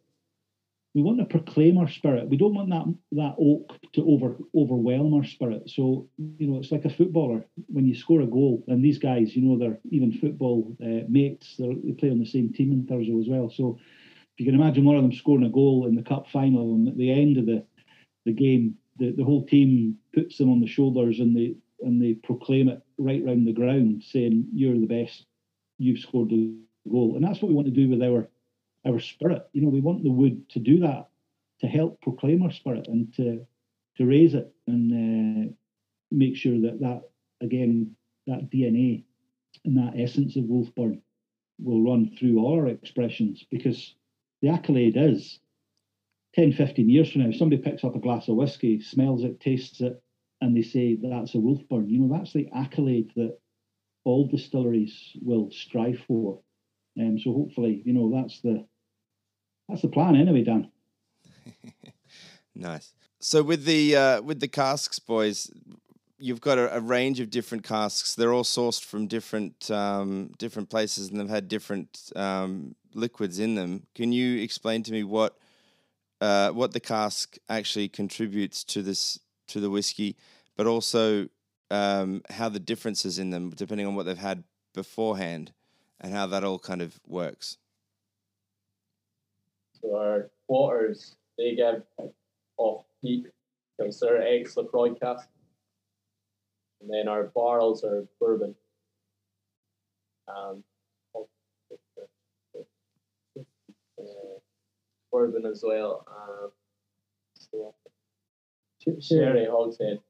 we want to proclaim our spirit. We don't want that that oak to over overwhelm our spirit. So you know, it's like a footballer when you score a goal, and these guys, you know, they're even football uh, mates. they play on the same team in Thurso as well. So if you can imagine one of them scoring a goal in the cup final, and at the end of the the game, the, the whole team puts them on the shoulders and they and they proclaim it right round the ground, saying you're the best, you've scored the goal, and that's what we want to do with our our spirit. You know, we want the wood to do that to help proclaim our spirit and to to raise it and uh, make sure that that again that DNA and that essence of Wolfburn will run through all our expressions because the accolade is 10, 15 years from now, somebody picks up a glass of whiskey, smells it, tastes it, and they say that's a Wolfburn. You know, that's the accolade that all distilleries will strive for. Um, so hopefully, you know, that's the that's the plan anyway, Dan. [laughs] nice. So with the uh, with the casks, boys, you've got a, a, range of different casks. They're all sourced from different um, different places, and they've had different um, liquids in them. Can you explain to me what uh, what the cask actually contributes to this to the whiskey, but also um, how the differences in them, depending on what they've had beforehand, and how that all kind of works. So our quarters they get off peak because they're ex Laphroaig and then our barrels are bourbon. Um, bourbon as well. Um, so Sherry Hogshead.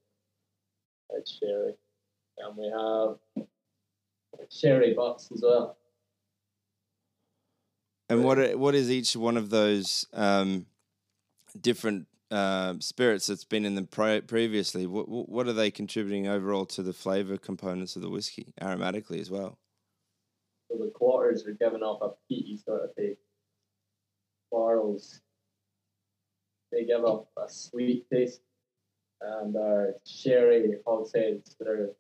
That's Sherry. And we have Sherry Butts as well. And what what is each one of those um, different uh, spirits that's been in them pre- previously? What what are they contributing overall to the flavor components of the whiskey, aromatically as well? So the quarters are giving off a peaty sort of taste. Barrels, they give off a sweet taste and our sherry hogsheads that are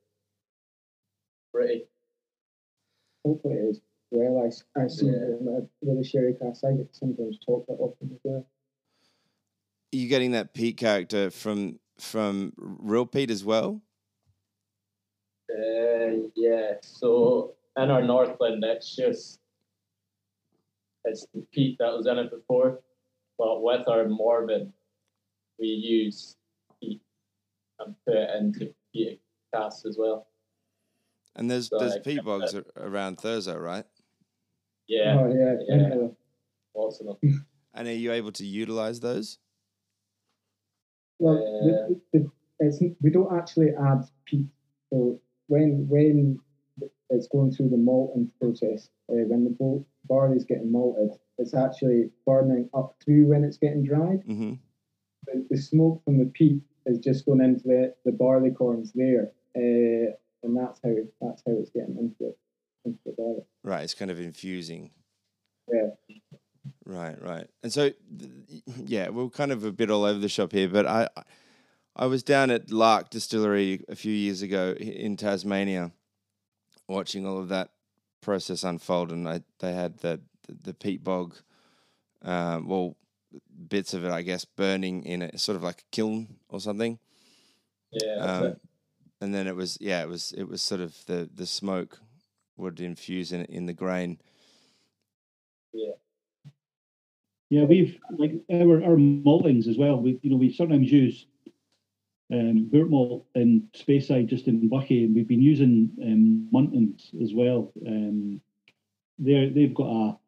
pretty. Hopefully it is. Well, I, I see yeah. them with a sherry cask. I get sometimes talk that often as well. Are you getting that peat character from from real peat as well? Uh, yeah. So in our Northland, it's just it's the peat that was in it before. but with our Morven, we use peat and put it into peat casks as well. And there's So there's I peat kept bogs around Thurso, right? Yeah, Oh yeah, yeah. definitely. lots of them. And are you able to utilize those? Well, the, the, it's, we don't actually add peat. So when when it's going through the malting process, uh, when the bo- barley is getting malted, it's actually burning up through when it's getting dried. Mm-hmm. The, the smoke from the peat is just going into the, the barley corns there, uh, and that's how that's how it's getting into the into the barley. Right, it's kind of infusing. Yeah. Right, right. And so, th- yeah, we're kind of a bit all over the shop here, but I, I was down at Lark Distillery a few years ago in Tasmania, watching all of that process unfold, and I they had the the, the peat bog, um, well, bits of it, I guess, burning in a sort of like a kiln or something. Yeah, Um, and then it was yeah, it was it was sort of the the smoke would infuse in in the grain. Yeah, Yeah, we've like our our maltings as well. We you know we sometimes use um, Boortmalt in Speyside just in Buckie, and we've been using um, Muntons as well. Um, they they've got a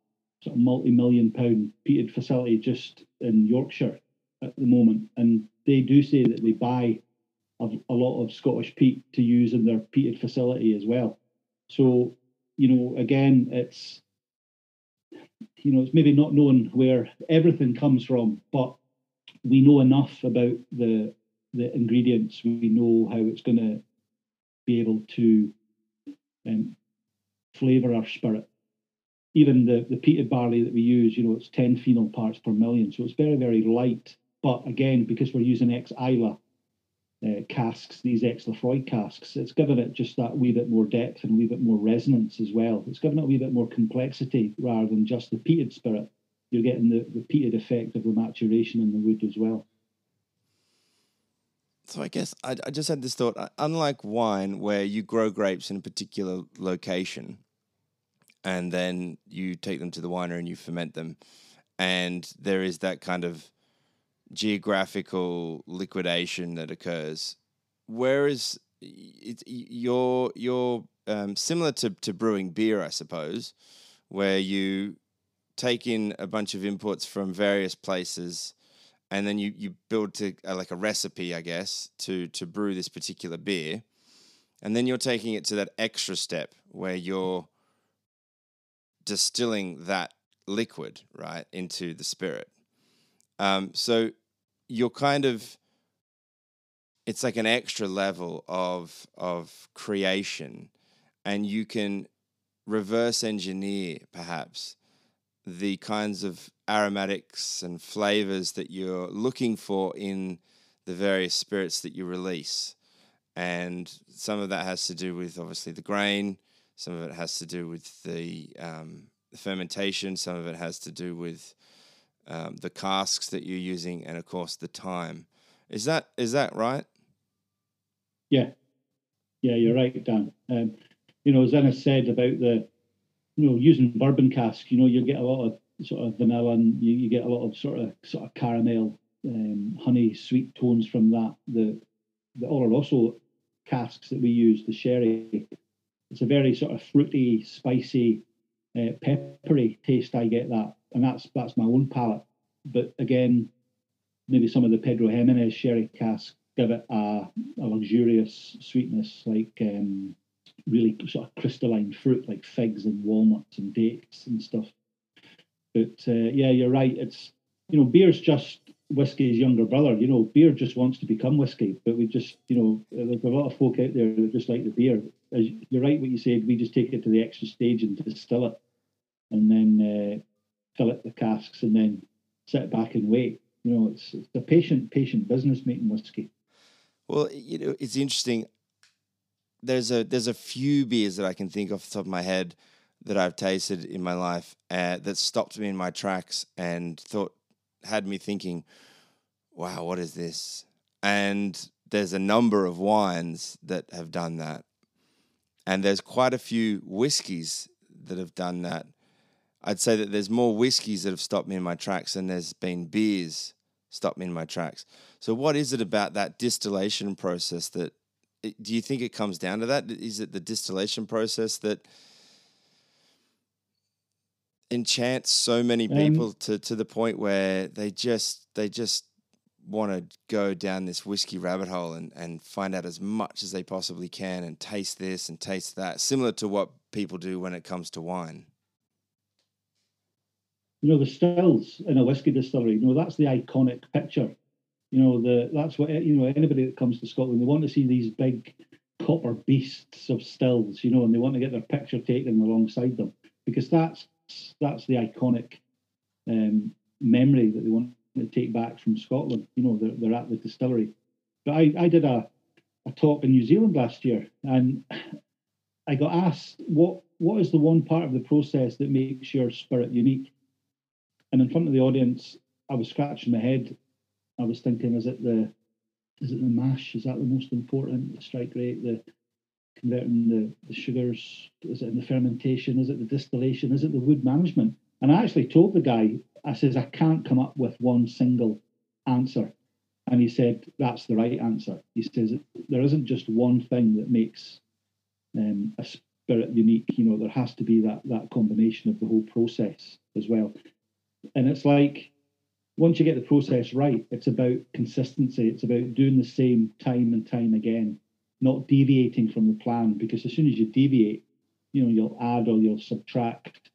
sort of multi-million pound peated facility just in Yorkshire at the moment, and they do say that they buy a, a lot of Scottish peat to use in their peated facility as well. So you know, again, it's you know, it's maybe not knowing where everything comes from, but we know enough about the the ingredients. We know how it's going to be able to um, flavour our spirit. Even the the peated barley that we use, you know, it's ten phenol parts per million, so it's very very light. But again, because we're using ex Islay uh, casks, these ex Laphroaig casks, it's given it just that wee bit more depth and a wee bit more resonance as well. It's given it a wee bit more complexity rather than just the peated spirit. You're getting the, the peated effect of the maturation in the wood as well. So I guess I, I just had this thought. uh, Unlike wine, where you grow grapes in a particular location, and then you take them to the winery and you ferment them, and there is that kind of geographical liquidation that occurs. Whereas it's you're you're um, similar to to brewing beer, I suppose, where you take in a bunch of inputs from various places and then you you build to uh, like a recipe, I guess, to to brew this particular beer, and then you're taking it to that extra step where you're distilling that liquid right into the spirit. Um, so you're kind of it's like an extra level of of creation, and you can reverse engineer perhaps the kinds of aromatics and flavors that you're looking for in the various spirits that you release. And some of that has to do with obviously the grain, some of it has to do with the, um, fermentation, some of it has to do with um, the casks that you're using, and of course the time. Is that is that right? Yeah, yeah, you're right, Dan. Um, you know, as Anna said about the, you know, using bourbon cask, you know, you get a lot of sort of vanilla and you, you get a lot of sort of sort of caramel, um, honey, sweet tones from that. The the Oloroso casks that we use, the sherry, it's a very sort of fruity, spicy, uh, peppery taste. I get that, and that's that's my own palate. But again, maybe some of the Pedro Ximénez sherry casks give it a, a luxurious sweetness, like um, really sort of crystalline fruit, like figs and walnuts and dates and stuff. But uh, yeah, you're right. It's you know, beer's just whiskey's younger brother. You know, beer just wants to become whiskey, but we just you know, there's a lot of folk out there that just like the beer. As you're right, what you said, we just take it to the extra stage and distill it, and then uh, fill it the casks, and then sit back and wait. You know, it's, it's a patient, patient business making whiskey. Well, you know, it's interesting. There's a there's a few beers that I can think off the top of my head that I've tasted in my life uh, that stopped me in my tracks and thought had me thinking, "Wow, what is this?" And there's a number of wines that have done that, and there's quite a few whiskies that have done that. I'd say that there's more whiskies that have stopped me in my tracks than there's been beers stop me in my tracks. So, what is it about that distillation process that do you think it comes down to that? Is it the distillation process that enchants so many um, people um, to, to the point where they just they just want to go down this whiskey rabbit hole and, and find out as much as they possibly can and taste this and taste that, similar to what people do when it comes to wine. You know, the stills in a whiskey distillery, you know, that's the iconic picture. You know, the that's what you know, anybody that comes to Scotland, they want to see these big copper beasts of stills, you know, and they want to get their picture taken alongside them because that's that's the iconic um, memory that they want to take back from Scotland. You know, they're, they're at the distillery. But I, I did a, a talk in New Zealand last year, and I got asked what what is the one part of the process that makes your spirit unique? And in front of the audience, I was scratching my head. I was thinking, is it the is it the mash? Is that the most important? The strike rate, the converting the, the sugars? Is it in the fermentation? Is it the distillation? Is it the wood management? And I actually told the guy, I says, I can't come up with one single answer. And he said, that's the right answer. He says, there isn't just one thing that makes um, a spirit unique. You know, there has to be that that combination of the whole process as well. And it's like once you get the process right, it's about consistency. It's about doing the same time and time again not deviating from the plan because as soon as you deviate, you know, you'll add or you'll subtract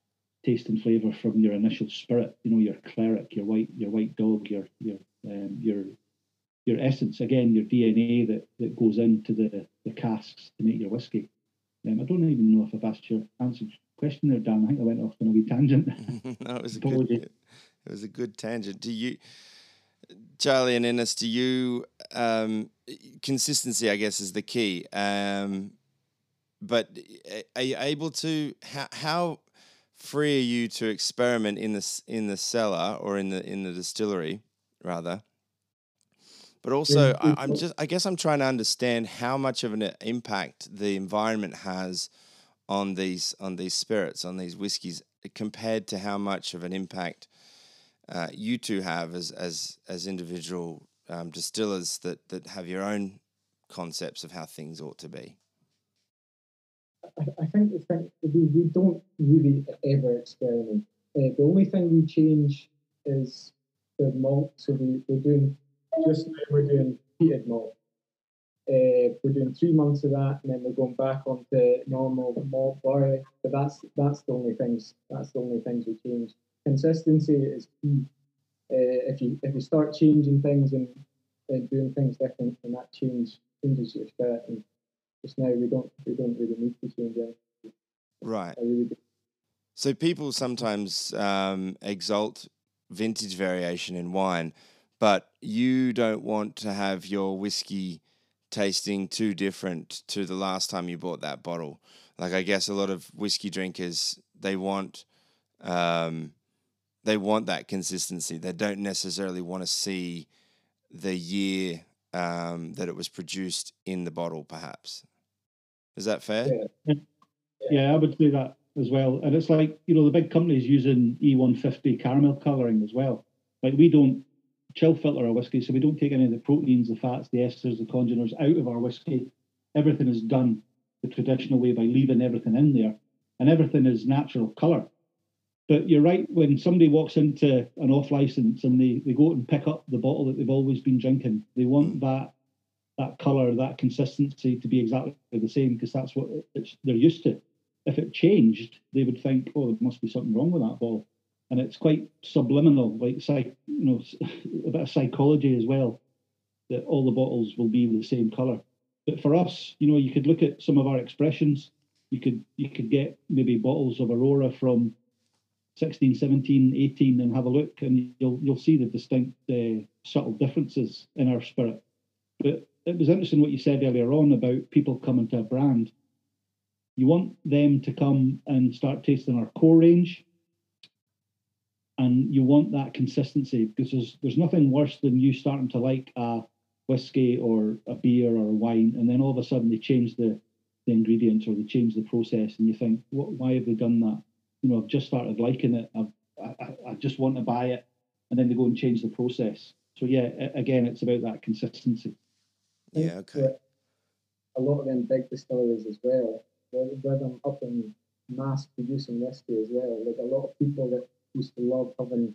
taste and flavor from your initial spirit. You know, your clearic, your white, your white dog, your your um, your your essence. Again, your DNA that that goes into the the casks to make your whiskey. Um, I don't even know if I've asked your answered question there, Dan. I think I went off on a wee tangent. [laughs] no, it was a [laughs] good. It was a good tangent. Do you? Charlie and Innes, do you um, consistency? I guess is the key. Um, but eh, are you able to how, how free are you to experiment in the in the cellar or in the in the distillery rather? But also, mm, I, mm, am mm. just I guess I'm trying to understand how much of an uh, impact the environment has on these on these spirits on these whiskies compared to how much of an impact uh, you two have as as as individual um, distillers that that have your own concepts of how things ought to be? I, think the thing we, we don't really ever experiment. Uh, the only thing we change is the malt. So we, we're doing just now we're doing peated malt. Uh, we're doing three months of that, and then we're going back onto normal malt barley. But that's that's the only things. That's the only things we change consistency is key. Uh, if you if you start changing things and, and doing things different, and that change changes your spirit. And just now we don't we don't really need to change anything. Right. Really so people sometimes um, exalt vintage variation in wine, but you don't want to have your whiskey tasting too different to the last time you bought that bottle. Like I guess a lot of whiskey drinkers they want um, they want that consistency. They don't necessarily want to see the year um, that it was produced in the bottle, perhaps. Is that fair? Yeah. yeah, I would say that as well. And it's like, you know, the big companies using E150 caramel colouring as well. Like we don't chill filter our whiskey, so we don't take any of the proteins, the fats, the esters, the congeners out of our whiskey. Everything is done the traditional way by leaving everything in there, and everything is natural colour. But you're right, when somebody walks into an off license and they, they go and pick up the bottle that they've always been drinking, they want that that colour, that consistency to be exactly the same because that's what they're used to. If it changed, they would think, oh, there must be something wrong with that bottle. And it's quite subliminal, like psych, you know, [laughs] a bit of psychology as well, that all the bottles will be the same colour. But for us, you know, you could look at some of our expressions. You could you could get maybe bottles of Aurora from 16, 17, 18 and have a look and you'll you'll see the distinct uh, subtle differences in our spirit. But it was interesting what you said earlier on about people coming to a brand. You want them to come and start tasting our core range. And you want that consistency because there's there's nothing worse than you starting to like a whiskey or a beer or a wine, and then all of a sudden they change the, the ingredients or they change the process, and you think, what why have they done that? You know, I've just started liking it. I've, I, I just want to buy it, and then they go and change the process. So yeah, again, it's about that consistency. Yeah, okay. A lot of them big distilleries as well, where, where them up in mass producing whiskey as well. Like a lot of people that used to love having,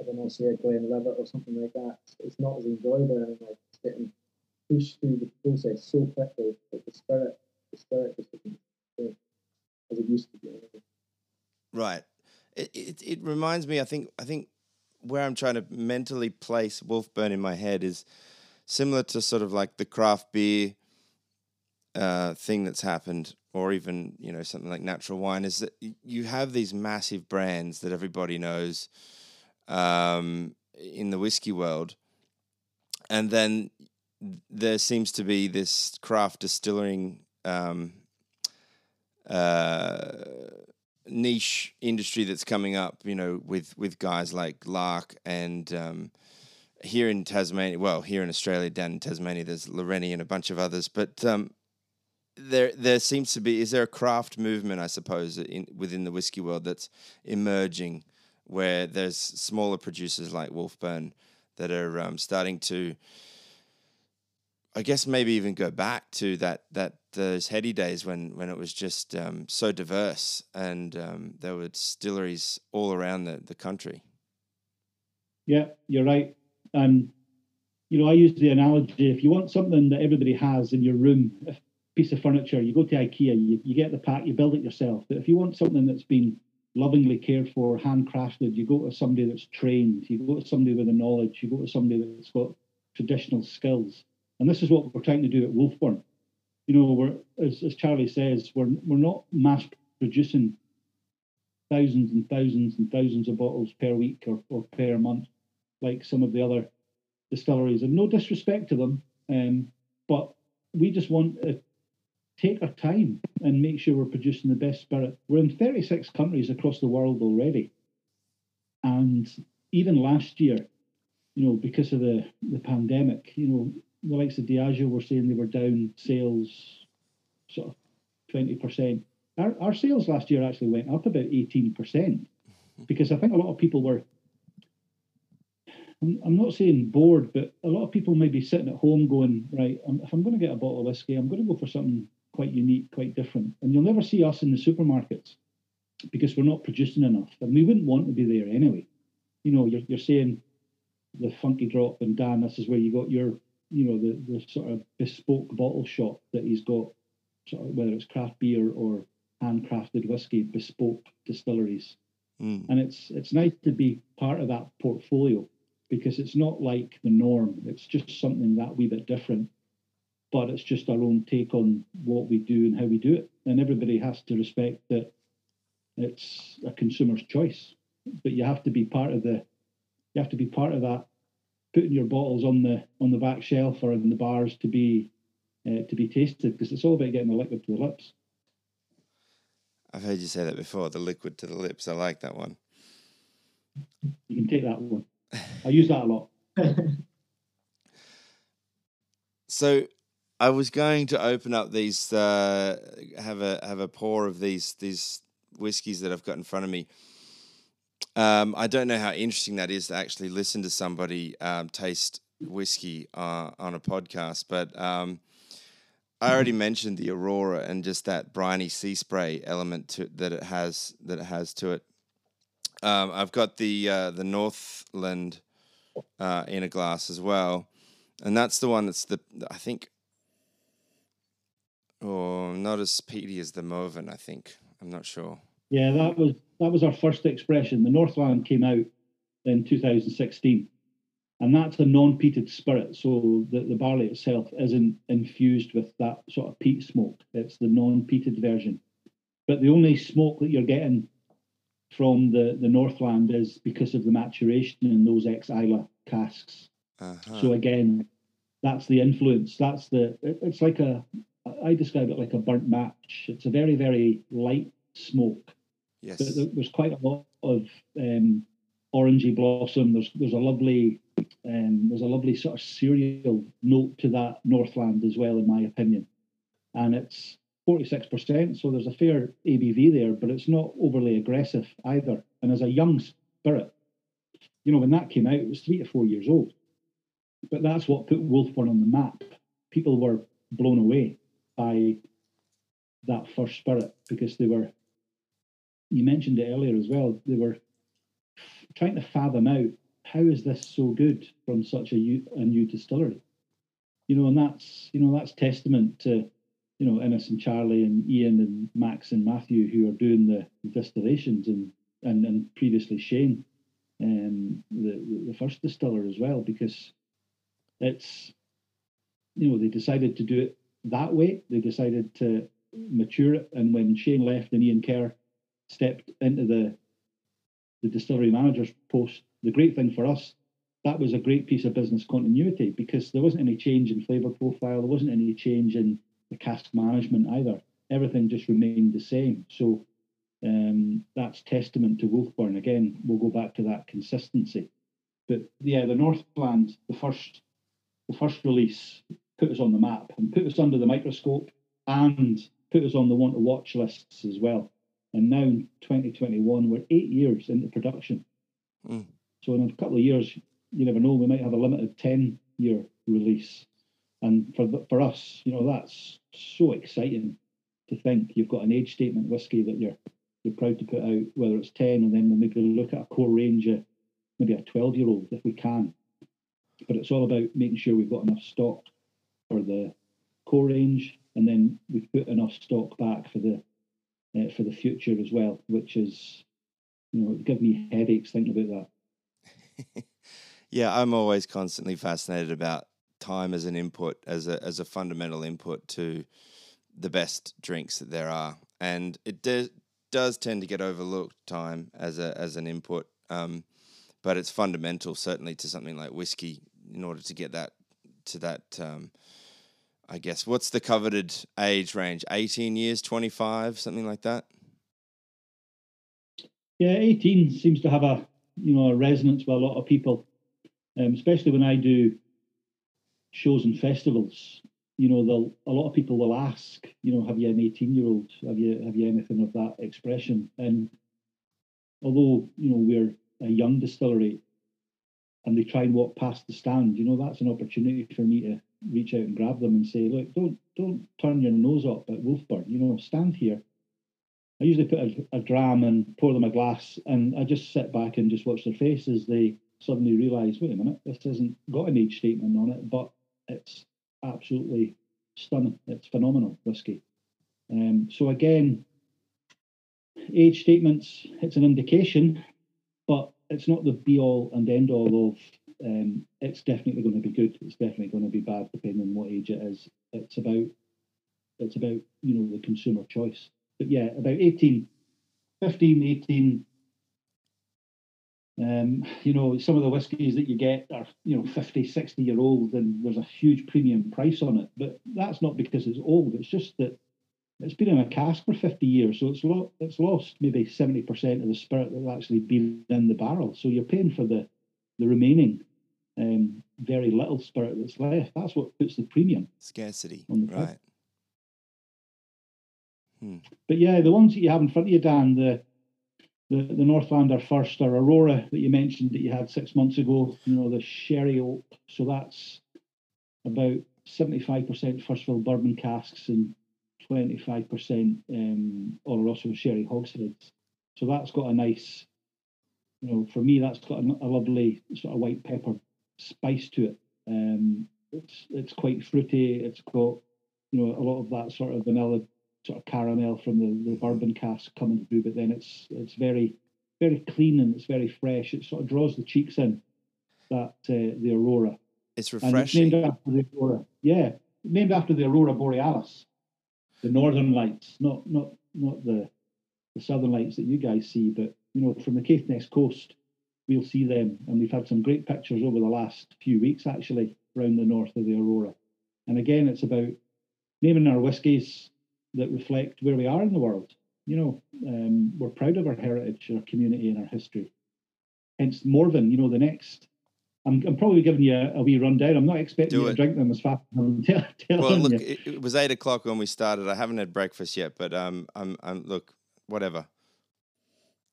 I don't know, say a Glenlivet or something like that. It's not as enjoyable anymore. It's getting pushed through the process so quickly that the spirit, the spirit just isn't as it used to be. Right. It, it, it reminds me. I think I think where I'm trying to mentally place Wolfburn in my head is similar to sort of like the craft beer uh, thing that's happened, or even you know something like natural wine, is that you have these massive brands that everybody knows um, in the whiskey world, and then there seems to be this craft distilling um, uh, niche industry that's coming up. You know, with with guys like Lark and um, here in Tasmania. Well, here in Australia, down in Tasmania, there's Lawrenny and a bunch of others. But um, there there seems to be is there a craft movement, I suppose, in within the whiskey world that's emerging, where there's smaller producers like Wolfburn that are um, starting to I guess maybe even go back to that that those heady days when when it was just um, so diverse and um, there were distilleries all around the, the country. Yeah, you're right. And you know, I use the analogy: if you want something that everybody has in your room, a piece of furniture, you go to IKEA, you, you get the pack, you build it yourself. But if you want something that's been lovingly cared for, handcrafted, you go to somebody that's trained, you go to somebody with the knowledge, you go to somebody that's got traditional skills and this is what we're trying to do at Wolfburn. You know, we're as, as Charlie says, we're we're not mass producing thousands and thousands and thousands of bottles per week or, or per month, like some of the other distilleries. And no disrespect to them, um, but we just want to take our time and make sure we're producing the best spirit. We're in 36 countries across the world already. And even last year, you know, because of the, the pandemic, you know, the likes of Diageo were saying they were down sales sort of 20%. Our, our sales last year actually went up about 18% because I think a lot of people were, I'm, I'm not saying bored, but a lot of people may be sitting at home going, right, if I'm going to get a bottle of whiskey, I'm going to go for something quite unique, quite different. And you'll never see us in the supermarkets because we're not producing enough. And we wouldn't want to be there anyway. You know, you're, you're saying the funky drop and Dan, this is where you got your you know the the sort of bespoke bottle shop that he's got, sort of, whether it's craft beer or handcrafted whiskey, bespoke distilleries, mm. and it's it's nice to be part of that portfolio because it's not like the norm. It's just something that wee bit different, but it's just our own take on what we do and how we do it, and everybody has to respect that it's a consumer's choice, but you have to be part of the you have to be part of that putting your bottles on the on the back shelf or in the bars to be uh, to be tasted because it's all about getting the liquid to the lips. I've heard you say that before. The liquid to the lips. I like that one. You can take that one. I use that a lot. [laughs] so, I was going to open up these, uh, have a have a pour of these these whiskies that I've got in front of me. Um, I don't know how interesting that is to actually listen to somebody um, taste whiskey uh, on a podcast, but um, I already [laughs] mentioned the Aurora and just that briny sea spray element to, that it has that it has to it. Um, I've got the uh, the Northland uh, in a glass as well, and that's the one that's the I think, or oh, not as peaty as the Morven. I think I'm not sure. Yeah, that was that was our first expression. The Northland came out in 2016, and that's a non-peated spirit. So the, the barley itself isn't infused with that sort of peat smoke. It's the non-peated version. But the only smoke that you're getting from the, the Northland is because of the maturation in those ex Islay casks. Uh-huh. So again, that's the influence. That's the. It, it's like a. I describe it like a burnt match. It's a very very light smoke Yes. there's quite a lot of um, orangey blossom. There's there's a lovely um, there's a lovely sort of cereal note to that Northland as well, in my opinion. And it's 46%, so there's a fair ABV there, but it's not overly aggressive either. And as a young spirit, you know, when that came out, it was three to four years old. But that's what put Wolfburn on the map. People were blown away by that first spirit because they were, you mentioned it earlier as well, they were trying to fathom out how is this so good from such a, a new distillery? You know, and that's, you know, that's testament to you know, Innes and Charlie and Ian and Max and Matthew who are doing the distillations and and, and previously Shane, um, the, the first distiller as well, because it's you know, they decided to do it that way. They decided to mature it. And when Shane left and Ian Kerr stepped into the the distillery manager's post, the great thing for us, that was a great piece of business continuity because there wasn't any change in flavour profile, there wasn't any change in the cask management either. Everything just remained the same. So um, that's testament to Wolfburn. Again, we'll go back to that consistency. But yeah, the Northland, the first, the first release put us on the map and put us under the microscope and put us on the want to watch lists as well. And now in 2021, we're eight years into production. Mm. So in a couple of years, you never know, we might have a limited 10 year release. And for for us, you know, that's so exciting to think you've got an age statement whiskey that you're you're proud to put out, whether it's 10, and then we'll maybe look at a core range of maybe a 12 year old if we can. But it's all about making sure we've got enough stock for the core range, and then we put enough stock back for the uh, for the future as well, which is, you know, give me headaches thinking about that. [laughs] yeah, I'm always constantly fascinated about time as an input, as a as a fundamental input to the best drinks that there are, and it does tend to get overlooked time as a as an input, um, but it's fundamental certainly to something like whiskey in order to get that to that. Um, I guess what's the coveted age range? Eighteen years, twenty five, something like that. Yeah, eighteen seems to have a you know a resonance with a lot of people, um, especially when I do shows and festivals, you know, a lot of people will ask, you know, have you an 18 year old? Have you have you anything of that expression? And although, you know, we're a young distillery and they try and walk past the stand, you know, that's an opportunity for me to reach out and grab them and say, look, don't don't turn your nose up at Wolfburn, you know, stand here. I usually put a, a dram and pour them a glass and I just sit back and just watch their faces. They suddenly realise, wait a minute, this hasn't got an age statement on it, but it's absolutely stunning. It's phenomenal whiskey. Um, so again, age statements, it's an indication, but it's not the be all and end all of um, it's definitely going to be good. It's definitely going to be bad, depending on what age it is. It's about it's about you know the consumer choice. But yeah, about 18, 15, 18, um, you know, some of the whiskies that you get are, you know, 50, 60 year old and there's a huge premium price on it. But that's not because it's old. It's just that it's been in a cask for 50 years. So it's, lo- it's lost maybe 70% of the spirit that's actually been in the barrel. So you're paying for the, the remaining um, very little spirit that's left. That's what puts the premium. Scarcity. On the right. Hmm. But yeah, the ones that you have in front of you, Dan, the the, the Northlander first or Aurora that you mentioned that you had six months ago, you know, the sherry oak. So that's about 75% first fill bourbon casks and 25% um, Oloroso sherry hogsheads. So that's got a nice, you know, for me, that's got a, a lovely sort of white pepper spice to it. Um, it's it's quite fruity. It's got, you know, a lot of that sort of vanilla sort of caramel from the, the bourbon cask coming through, but then it's it's very very clean and it's very fresh. It sort of draws the cheeks in. That uh, the aurora. It's refreshing. It's named after the aurora. Yeah, named after the aurora borealis, the northern lights, not not not the the southern lights that you guys see, but you know from the Caithness coast, we'll see them, and we've had some great pictures over the last few weeks actually around the north of the aurora. And again, it's about naming our whiskies that reflect where we are in the world. You know, um, we're proud of our heritage, our community, and our history. Hence, Morven, you know, the next I'm, I'm probably giving you a, a wee rundown. I'm not expecting Do you it. to drink them as fast as I'm [laughs] tell, telling Well, look, you. it, it was eight o'clock when we started. I haven't had breakfast yet, but um, I'm, I'm look, whatever.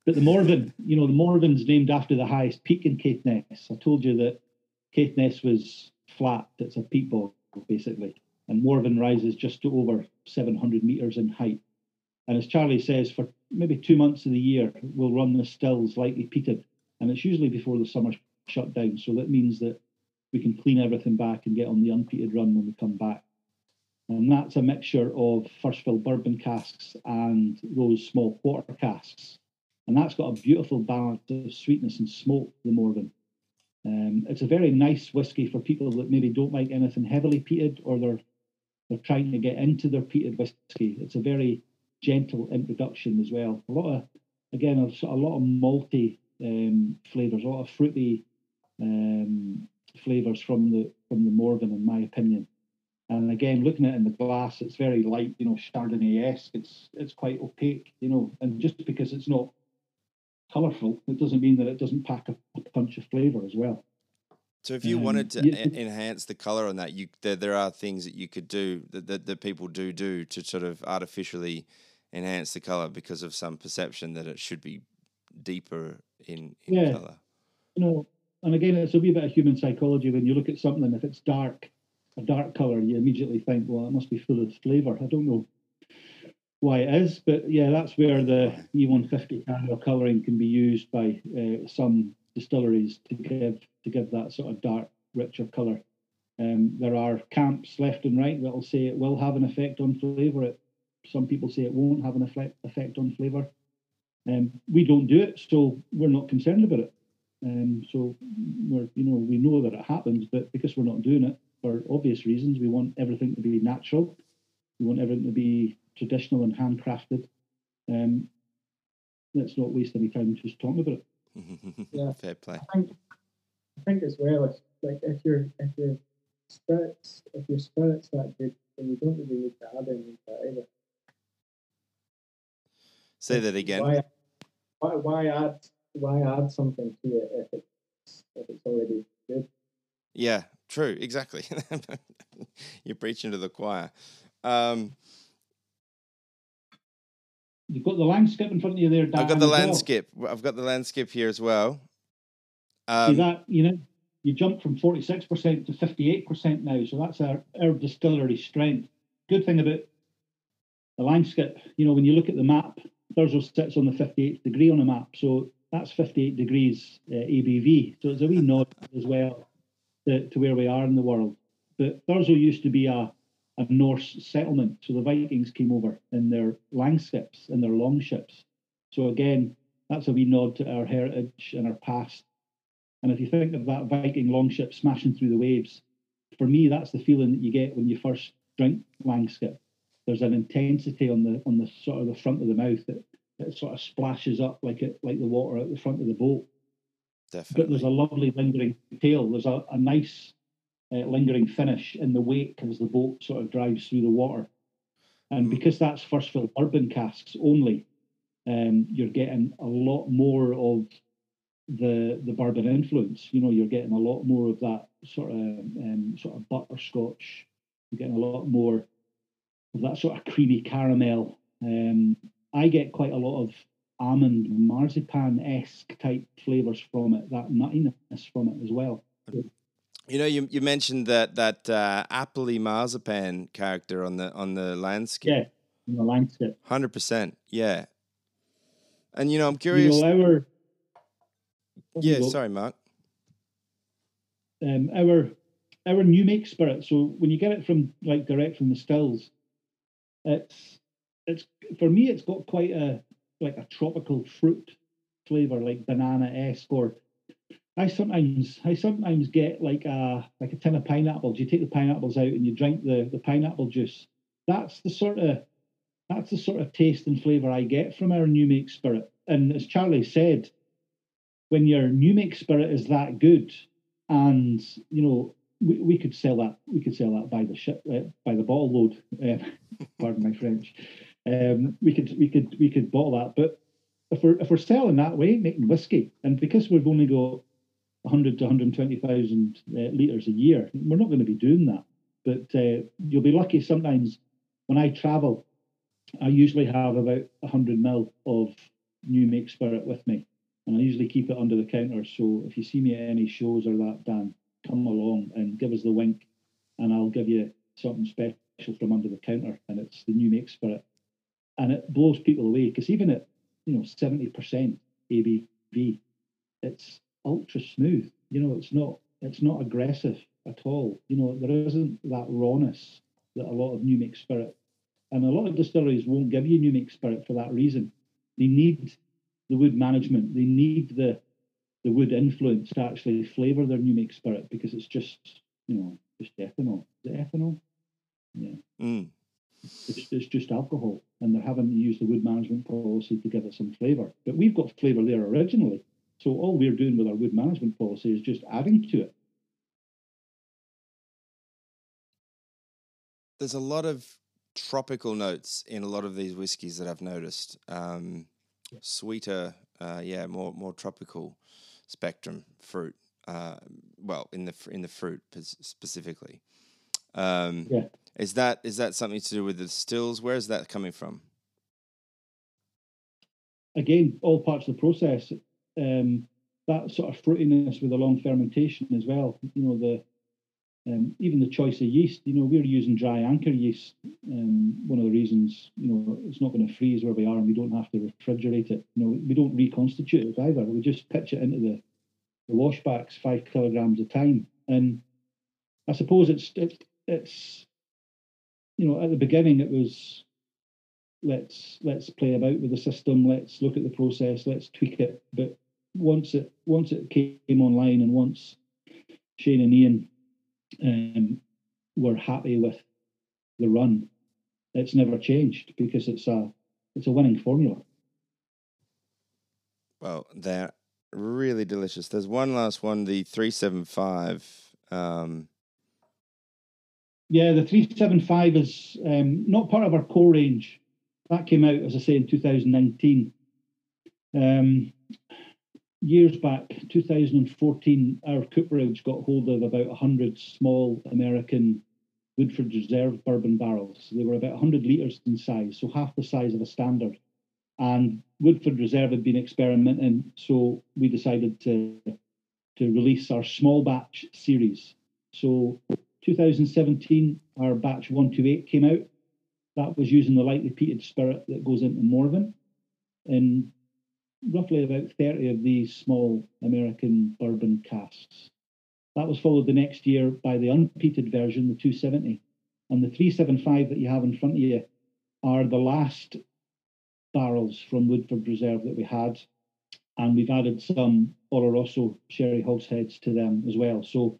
But the Morven, you know, the Morven's named after the highest peak in Caithness. I told you that Caithness was flat. It's a peat bog, basically. And Morven rises just to over 700 metres in height. And as Charlie says, for maybe two months of the year, we'll run the stills lightly peated. And it's usually before the summer shut down. So that means that we can clean everything back and get on the unpeated run when we come back. And that's a mixture of first fill bourbon casks and those small quarter casks and that's got a beautiful balance of sweetness and smoke. The Morven. Um, it's a very nice whiskey for people that maybe don't like anything heavily peated or they're they're trying to get into their peated whiskey. It's a very gentle introduction as well. A lot of again a, a lot of malty um, flavors, a lot of fruity um, flavors from the from the Morven, in my opinion. And again, looking at it in the glass, it's very light, you know, Chardonnay-esque. It's it's quite opaque, you know, and just because it's not colourful, it doesn't mean that it doesn't pack a, a punch of flavour as well. So if you Um, wanted to yeah, e- enhance the color on that, you there, there are things that you could do that, that that people do do to sort of artificially enhance the color because of some perception that it should be deeper in, in Yeah. color. You know, and again, it's a wee bit of human psychology. When you look at something, if it's dark, a dark colour, you immediately think, well, it must be full of flavour. I don't know why it is, but yeah, that's where the E150 caramel colouring can be used by uh, some distilleries to give to give that sort of dark, richer colour. Um, there are camps left and right that will say it will have an effect on flavour. It, some people say it won't have an effect effect on flavour. Um, we don't do it, so we're not concerned about it. Um, so we're, you know, we know that it happens, but because we're not doing it for obvious reasons, we want everything to be natural. We want everything to be traditional and handcrafted. Um, let's not waste any time just talking about it. [laughs] Yeah. Fair play. I think I think as well if like if your if your spirits if your spirits that good then you don't really need to add anything to it either. Say that again. Why, why why add why add something to it if it's if it's already good? Yeah, true. Exactly. [laughs] You're preaching to the choir. Um, You've got the Langskip in front of you there, Dan. I've got the as well. Langskip. I've got the Langskip here as well. See Um, that, you know, you jump from 46% to 58% now. So that's our, our distillery strength. Good thing about the Langskip, you know, when you look at the map, Thurso sits on the 58th degree on the map. So that's 58 degrees uh, ABV. So it's a wee nod as well to, to where we are in the world. But Thurso used to be a, a Norse settlement. So the Vikings came over in their langships, in their longships. So again, that's a wee nod to our heritage and our past. And if you think of that Viking longship smashing through the waves, for me, that's the feeling that you get when you first drink Langskip. There's an intensity on the on the sort of the front of the mouth that, that sort of splashes up like it like the water at the front of the boat. Definitely. But there's a lovely lingering tail. There's a, a nice uh, lingering finish in the wake as the boat sort of drives through the water. And Mm. because that's first fill bourbon casks only, um, you're getting a lot more of the the bourbon influence. You know, you're getting a lot more of that sort of um, sort of butterscotch. You're getting a lot more of that sort of creamy caramel. Um, I get quite a lot of almond marzipan esque type flavors from it. That nuttiness from it as well. You know, you, you mentioned that that uh, appley marzipan character on the on the Langskip. Yeah, in the Langskip. Hundred percent. Yeah. And you know, I'm You curious. know, our yeah. Sorry, Mark. um, our our new make spirit. So when you get it from like direct from the stills, it's it's for me it's got quite a like a tropical fruit flavor, like banana esque. Or I sometimes I sometimes get like a like a tin of pineapples. You take the pineapples out and you drink the the pineapple juice. That's the sort of that's the sort of taste and flavor I get from our new make spirit. And as Charlie said, when your new make spirit is that good, and you know we, we could sell that we could sell that by the ship uh, by the bottle load. Um, [laughs] pardon my French. Um, we could we could we could bottle that, but if we're if we're selling that way, making whiskey, and because we've only got 100 to 120,000 uh, litres a year. We're not going to be doing that. But uh, you'll be lucky sometimes when I travel, I usually have about 100 mil of new make spirit with me. And I usually keep it under the counter. So if you see me at any shows or that, Dan, come along and give us the wink, and I'll give you something special from under the counter. And it's the new make spirit. And it blows people away because even at you know 70% ABV, it's ultra smooth. You know, it's not it's not aggressive at all. You know, there isn't that rawness that a lot of new make spirit, and a lot of distilleries won't give you new make spirit for that reason. They need the wood management. They need the the wood influence to actually flavour their new make spirit because it's just you know just ethanol. Is it ethanol? Yeah. Mm. It's, it's just alcohol, and they're having to use the wood management policy to give it some flavour. But we've got flavour there originally. So all we're doing with our wood management policy is just adding to it. There's a lot of tropical notes in a lot of these whiskies that I've noticed. Um, sweeter, uh, yeah, more more tropical spectrum fruit. Uh, well, in the in the fruit specifically. Um, yeah. Is that is that something to do with the stills? Where is that coming from? Again, all parts of the process um, that sort of fruitiness with a long fermentation as well. You know, the um, even the choice of yeast. You know, we're using dry anchor yeast. Um, one of the reasons, you know, it's not going to freeze where we are, and we don't have to refrigerate it. You know, we don't reconstitute it either. We just pitch it into the, the washbacks, five kilograms a time. And I suppose it's it's it's you know at the beginning it was let's let's play about with the system let's look at the process let's tweak it but once it once it came online and once Shane and Ian um, were happy with the run, it's never changed because it's a it's a winning formula. Well, they're really delicious. There's one last one, the three seven five. Um... Yeah, the three seven five is um, not part of our core range. That came out, as I say, in 2019. Um, years back, 2014, our cooperage got hold of about 100 small American Woodford Reserve bourbon barrels. They were about 100 litres in size, so half the size of a standard. And Woodford Reserve had been experimenting, so we decided to, to release our small batch series. So 2017, our batch 128 came out. That was using the lightly peated spirit that goes into Morven. In roughly about 30 of these small American bourbon casks. That was followed the next year by the unpeated version, the 270. And the 375 that you have in front of you are the last barrels from Woodford Reserve that we had. And we've added some Oloroso sherry hogsheads to them as well. So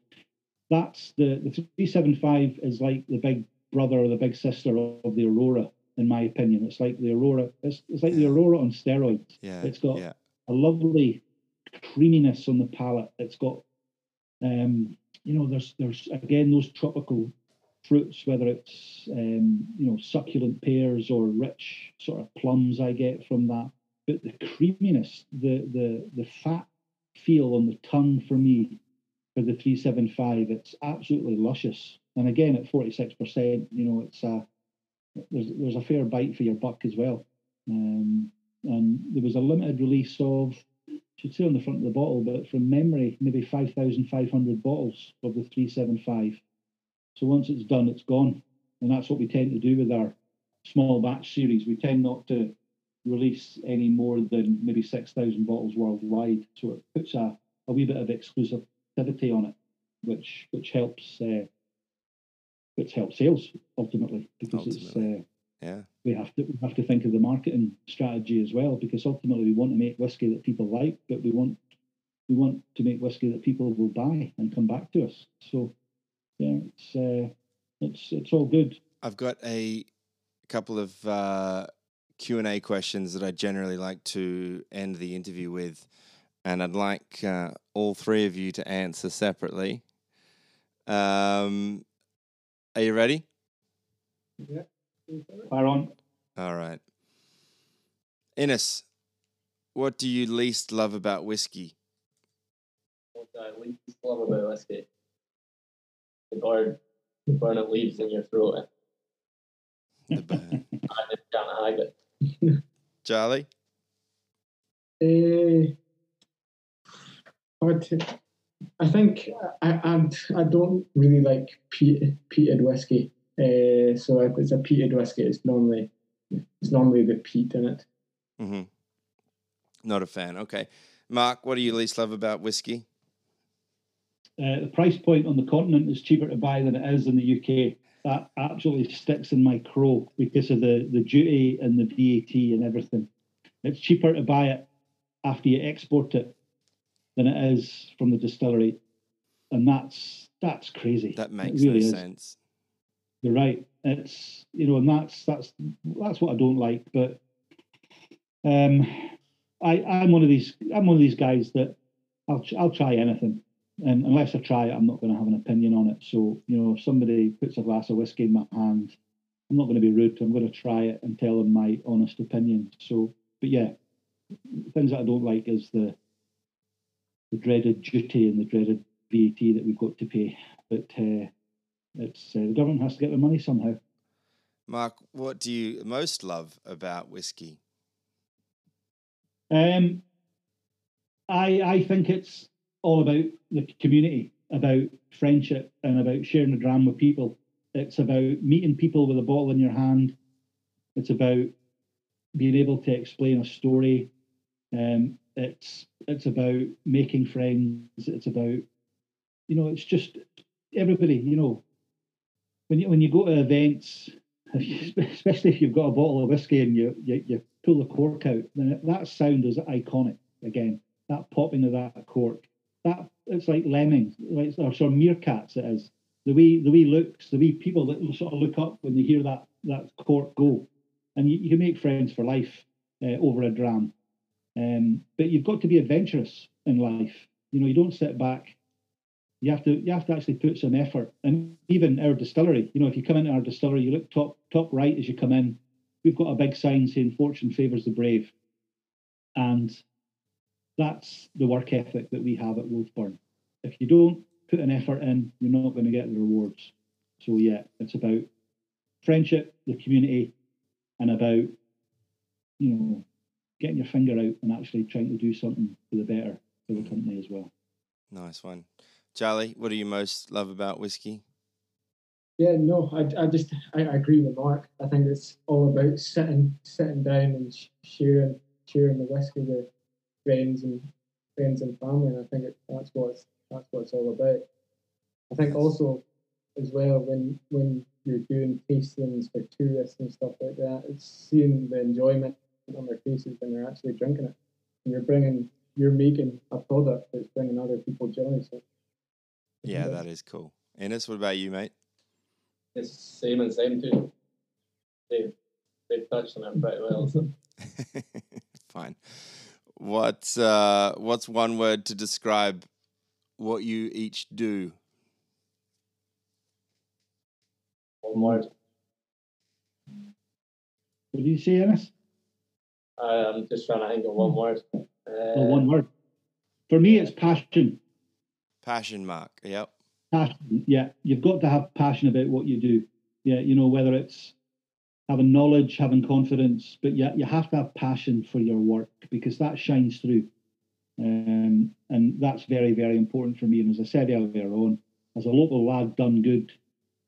that's the, the 375 is like the big brother or the big sister of the Aurora in my opinion. It's like the Aurora. It's, it's like the Aurora on steroids. Yeah, it's got yeah. a lovely creaminess on the palate. It's got, um, you know, there's there's again those tropical fruits, whether it's um, you know succulent pears or rich sort of plums I get from that. But the creaminess, the the the fat feel on the tongue for me for the 375, it's absolutely luscious. And again, at 46%, you know, it's a there's there's a fair bite for your buck as well. Um, and there was a limited release of, should say on the front of the bottle, but from memory, maybe 5,500 bottles of the 375. So once it's done, it's gone. And that's what we tend to do with our small batch series. We tend not to release any more than maybe 6,000 bottles worldwide. So it puts a, a wee bit of exclusivity on it, which which helps uh, which helps sales ultimately because ultimately. it's uh, yeah. we have to we have to think of the marketing strategy as well because ultimately we want to make whiskey that people like but we want we want to make whiskey that people will buy and come back to us. So yeah it's uh, it's it's all good. I've got a couple of uh, q&a questions that i generally like to end the interview with and i'd like uh, all three of you to answer separately. Um, are you ready? Yeah. Fire on. All right. Innes, what do you least love about whiskey? What I least love about whiskey? The burn, the burn it leaves in your throat. The burn. [laughs] I just can't hide it. Charlie? Uh, hard to, I think I, I I don't really like peat, peated whiskey. Uh, so if it's a peated whiskey, it's normally it's normally the peat in it. Mm-hmm. Not a fan. Okay. Mark, what do you least love about whiskey? Uh, the price point on the continent is cheaper to buy than it is in the UK. That absolutely sticks in my crow because of the, the duty and the VAT and everything. It's cheaper to buy it after you export it than it is from the distillery, and that's that's crazy. That makes really no sense. You're right. It's you know, and that's that's that's what I don't like. But um, I I'm one of these I'm one of these guys that I'll I'll try anything, and unless I try it, I'm not going to have an opinion on it. So you know, if somebody puts a glass of whiskey in my hand, I'm not going to be rude. I'm going to try it and tell them my honest opinion. So, but yeah, things that I don't like is the the dreaded duty and the dreaded VAT that we've got to pay. But uh, it's uh, the government has to get the money somehow. Mark, what do you most love about whiskey? Um, I I think it's all about the community, about friendship, and about sharing a dram with people. It's about meeting people with a bottle in your hand. It's about being able to explain a story. Um, it's it's about making friends. It's about you know, it's just everybody. You know, when you when you go to events, [laughs] especially if you've got a bottle of whiskey and you you, you pull the cork out, then that sound is iconic. Again, that popping of that cork, that it's like lemmings, like or sort of meerkats. It is the way the way looks, the way people that sort of look up when they hear that that cork go, and you, you can make friends for life uh, over a dram. Um, but you've got to be adventurous in life. You know, you don't sit back. You have to you have to actually put some effort. And even our distillery, you know, if you come into our distillery, you look top top right as you come in. We've got a big sign saying "Fortune favours the brave," and that's the work ethic that we have at Wolfburn. If you don't put an effort in, you're not going to get the rewards. So yeah, it's about friendship, the community, and about you know getting your finger out and actually trying to do something for the better for the company as well. Nice one. Charlie, what do you most love about whiskey? Yeah, no, I, I just I, I agree with Mark. I think it's all about sitting sitting down and sharing sharing the whiskey with friends and friends and family, and I think it, that's what it's, that's what it's all about. I think also as well when when you're doing tastings for tourists and stuff like that, it's seeing the enjoyment on their faces when they're actually drinking it, and you're bringing you're making a product that's bringing other people joy. So Yeah, that is cool. Innes, what about you, mate? It's same and same too. They've they've touched on it pretty well. So [laughs] Fine. What's uh, what's one word to describe what you each do? one word. What do you say, Innes? I'm just trying to think of one word. Uh, Well, one word. For me, it's passion. Passion, Mark. Yep. Passion. Yeah, you've got to have passion about what you do. Yeah, you know whether it's having knowledge, having confidence, but yeah, you have to have passion for your work because that shines through. Um, and that's very, very important for me. And as I said earlier on, as a local lad, done good,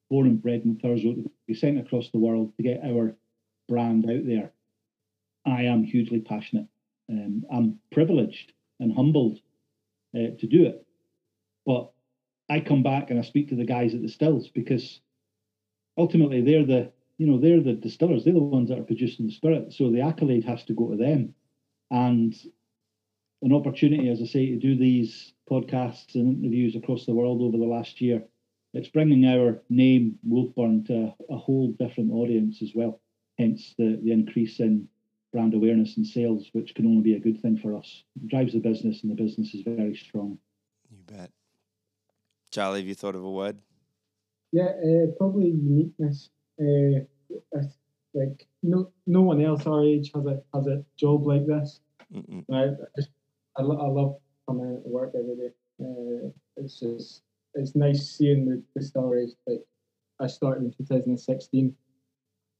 born and bred in Thurso, to be sent across the world to get our brand out there, I am hugely passionate. Um, I'm privileged and humbled uh, to do it. But I come back and I speak to the guys at the stills because ultimately they're the you know they're the distillers they're the ones that are producing the spirit so the accolade has to go to them and an opportunity as i say to do these podcasts and interviews across the world over the last year it's bringing our name wolfburn to a, whole different audience as well hence the, the increase in brand awareness and sales which can only be a good thing for us it drives the business and the business is very strong You bet. Charlie, have you thought of a word? Yeah, uh, probably uniqueness. Uh, like no no one else our age has a has a job like this. Mm-mm. And I, I just I, lo- I love coming out to work every day. Uh, it's just it's nice seeing the, the stories. Like I started in 2016,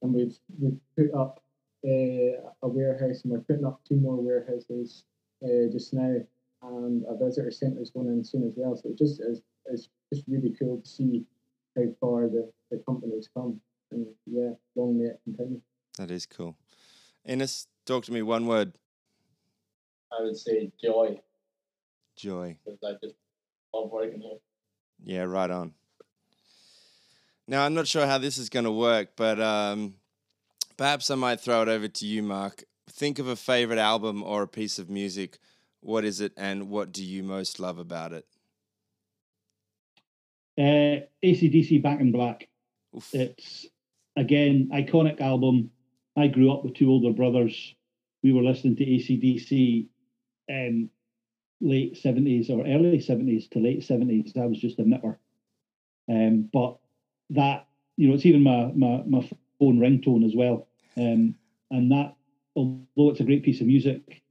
and we've we've put up a warehouse, and we're putting up two more warehouses uh, just now, and a visitor centre is going in soon as well. So it just is it's just really cool to see how far the, the company's come, and yeah, long may it continue. That is cool. Innes, talk to me one word. I would say joy Joy. because I just love working here. Yeah, right on. Now, I'm not sure how this is going to work, but um, perhaps I might throw it over to you, Mark. Think of a favorite album or a piece of music. What is it, and what do you most love about it? Uh, ACDC Back in Black. Oof. It's again iconic album. I grew up with two older brothers. We were listening to ACDC um, late seventies or early seventies to late seventies. I was just a nipper. Um, but that you know, it's even my my, my phone ringtone as well. Um, and that, although it's a great piece of music,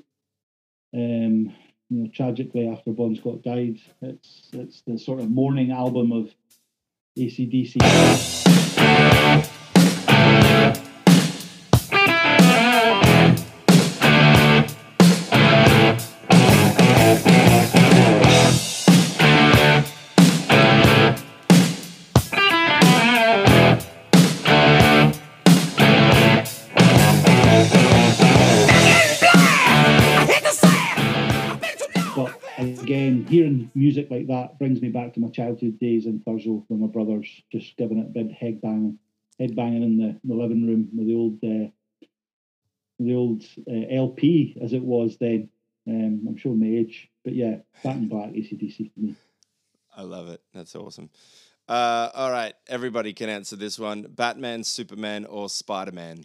um, you know, tragically after Bon Scott died, it's it's the sort of mourning album of ACDC. That brings me back to my childhood days in Thurso with my brothers, just giving it big head banging, head banging in the, the living room with the old uh, the old uh, LP as it was then. Um, I'm showing my age, but yeah, Back in Black, ACDC for me. I love it. That's awesome. Uh, all right, everybody can answer this one: Batman, Superman, or Spider Man.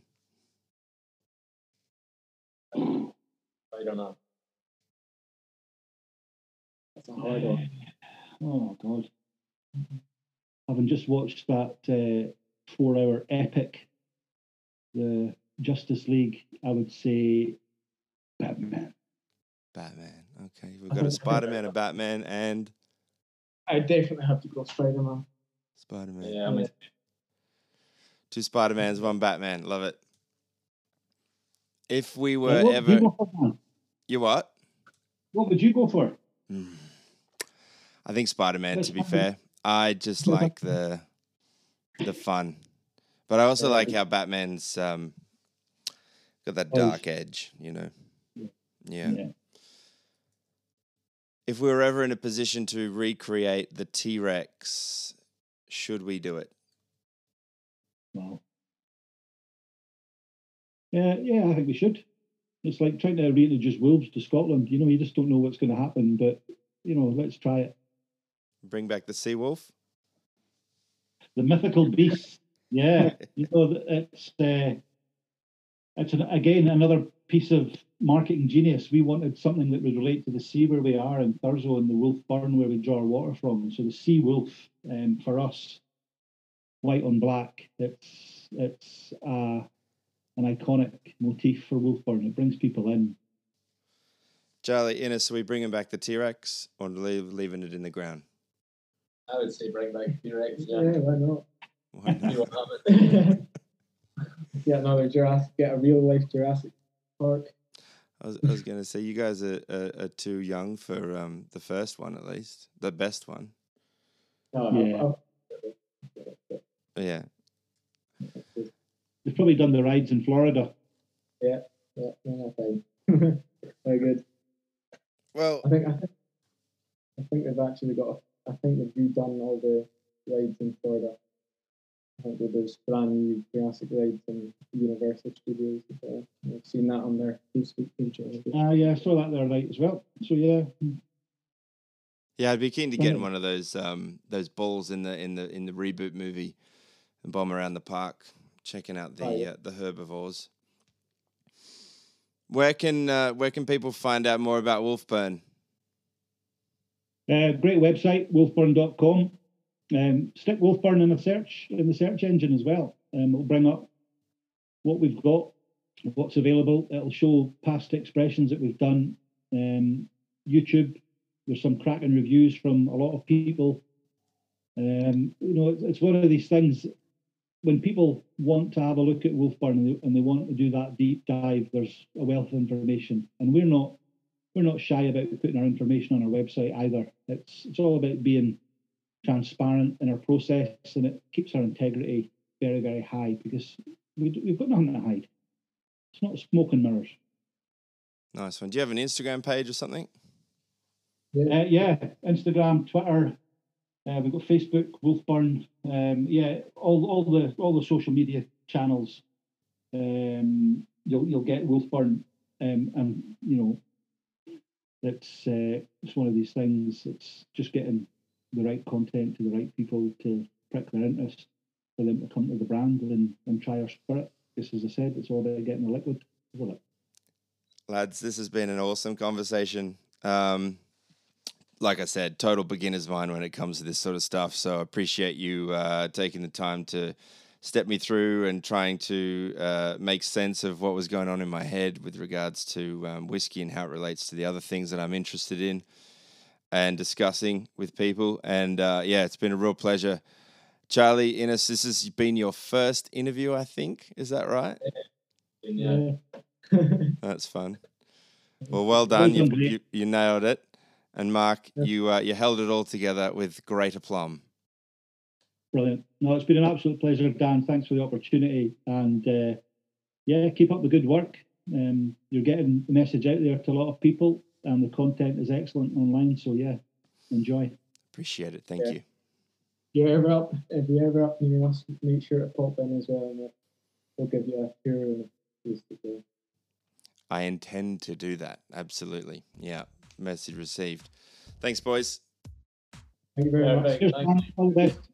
I don't know. That's a hard one. Oh God! Having just watched that uh, four-hour epic, the Justice League, I would say Batman. Batman. Okay, we've got a Spider Man, a Batman, and I definitely have to go Spider Man. Spider Man. Yeah, I mean, Two Spider Mans, one Batman. Love it. If we were what would you ever, go for, man? you what? What would you go for? Hmm. I think Spider Man. To be fair, I just like the the fun, but I also like how Batman's um, got that dark edge. You know. Yeah. Yeah. If we were ever in a position to recreate the T Rex, should we do it? Wow. Yeah, yeah, I think we should. It's like trying to reintroduce wolves to Scotland. You know, you just don't know what's going to happen, but you know, let's try it. Bring back the Sea Wolf. The mythical beast. Yeah, [laughs] you know, it's uh, it's an, again another piece of marketing genius. We wanted something that would relate to the sea where we are in Thurso and the Wolf Burn where we draw our water from. So the sea wolf, um, for us, white on black. It's it's uh, an iconic motif for Wolfburn. It brings people in. Charlie, Innes, are we bringing back the T Rex or leave, leaving it in the ground? I would say bring back T Rex. Yeah, Yeah, why not? Why not? you will have it. get another Jurassic, get a real life Jurassic Park. I was, I was going to say you guys are, are, are too young for um, the first one, at least the best one. No, Yeah. I've- yeah, I've- They've probably done the rides in Florida. yeah, yeah, no, fine. [laughs] Very good. well, I think I think I think they've actually got. A, I think they've redone all the rides in Florida. I think that there's brand new Jurassic rides in Universal Studios as well. I've seen that on their Facebook page. already. Ah, yeah, I saw that there right as well. So yeah, yeah, I'd be keen to get in one of those um, those balls in the in the in the reboot movie and bomb around the park, checking out the Oh, yeah. uh, the herbivores. Where can uh, where can people find out more about Wolfburn? Uh, great website, wolfburn.com. Um, stick Wolfburn in the search in the search engine as well. Um, it'll bring up what we've got, what's available. It'll show past expressions that we've done. Um, YouTube, there's some cracking reviews from a lot of people. Um, you know, it's, it's one of these things when people want to have a look at Wolfburn and they, and they want to do that deep dive, there's a wealth of information, and we're not we're not shy about putting our information on our website either. It's it's all about being transparent in our process, and it keeps our integrity very very high because we, we've got nothing to hide. It's not smoke and mirrors. Nice one. Do you have an Instagram page or something? Uh, yeah, Instagram, Twitter. Uh, we've got Facebook, Wolfburn. Um, yeah, all all the all the social media channels. Um, you'll you'll get Wolfburn, um, and you know, it's uh, it's one of these things. It's just getting the right content to the right people to prick their interest for them to come to the brand and, and try our spirit. Because as I said, it's all about getting the liquid over it. Lads, this has been an awesome conversation. Um, like I said, total beginner's mind when it comes to this sort of stuff. So I appreciate you uh, taking the time to step me through and trying to uh, make sense of what was going on in my head with regards to um, whiskey and how it relates to the other things that I'm interested in and discussing with people. And uh, yeah, it's been a real pleasure. Charlie Innes, this has been your first interview, I think. Is that right? Yeah. [laughs] That's fun. Well, well done. You, you, you nailed it. And Mark, you uh, you held it all together with great aplomb. Brilliant. No, it's been an absolute pleasure, Dan. Thanks for the opportunity. And uh, yeah, keep up the good work. Um, you're getting the message out there to a lot of people, and the content is excellent online. So yeah, enjoy. Appreciate it. Thank Yeah. you. you're ever up, if you're ever up near us, make sure to pop in as well, and we'll, we'll give you a tour of place to go. I intend to do that. Absolutely. Yeah. Message received. Thanks, boys. Thank you very much. Perfect. Cheers, Thank you. All the best.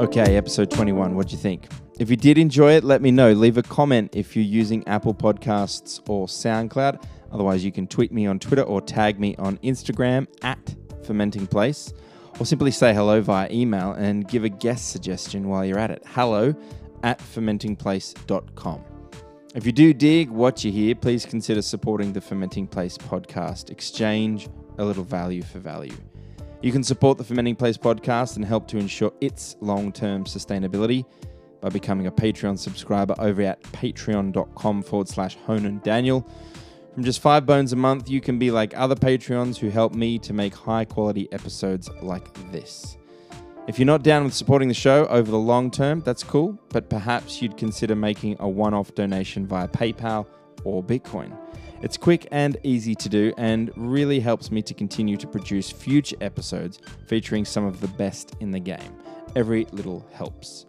Okay, episode 21. What do you think? If you did enjoy it, let me know. Leave a comment if you're using Apple Podcasts or SoundCloud. Otherwise, you can tweet me on Twitter or tag me on Instagram at Fermenting Place, or simply say hello via email and give a guest suggestion while you're at it. Hello at fermentingplace.com. If you do dig what you hear, please consider supporting the Fermenting Place podcast. Exchange a little value for value. You can support the Fermenting Place podcast and help to ensure its long term sustainability by becoming a Patreon subscriber over at patreon.com forward slash Honan Daniel. From just five bones a month, you can be like other Patreons who help me to make high quality episodes like this. If you're not down with supporting the show over the long term, that's cool, but perhaps you'd consider making a one off donation via PayPal or Bitcoin. It's quick and easy to do and really helps me to continue to produce future episodes featuring some of the best in the game. Every little helps.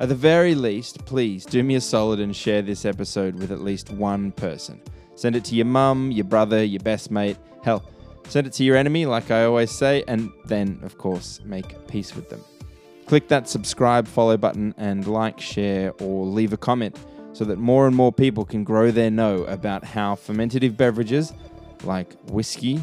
At the very least, please do me a solid and share this episode with at least one person. Send it to your mum, your brother, your best mate. Hell, send it to your enemy, like I always say, and then, of course, make peace with them. Click that subscribe, follow button, and like, share, or leave a comment so that more and more people can grow their know about how fermentative beverages like whiskey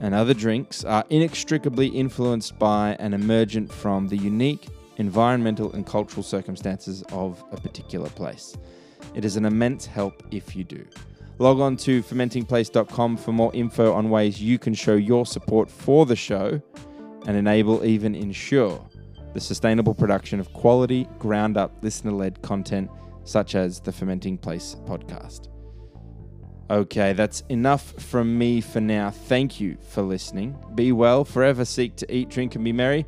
and other drinks are inextricably influenced by and emergent from the unique environmental and cultural circumstances of a particular place. It is an immense help if you do. Log on to fermentingplace.com for more info on ways you can show your support for the show and enable, even ensure, the sustainable production of quality, ground up, listener led content such as the Fermenting Place podcast. Okay, that's enough from me for now. Thank you for listening. Be well, forever seek to eat, drink, and be merry.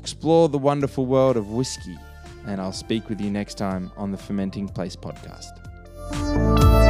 Explore the wonderful world of whiskey, and I'll speak with you next time on the Fermenting Place podcast.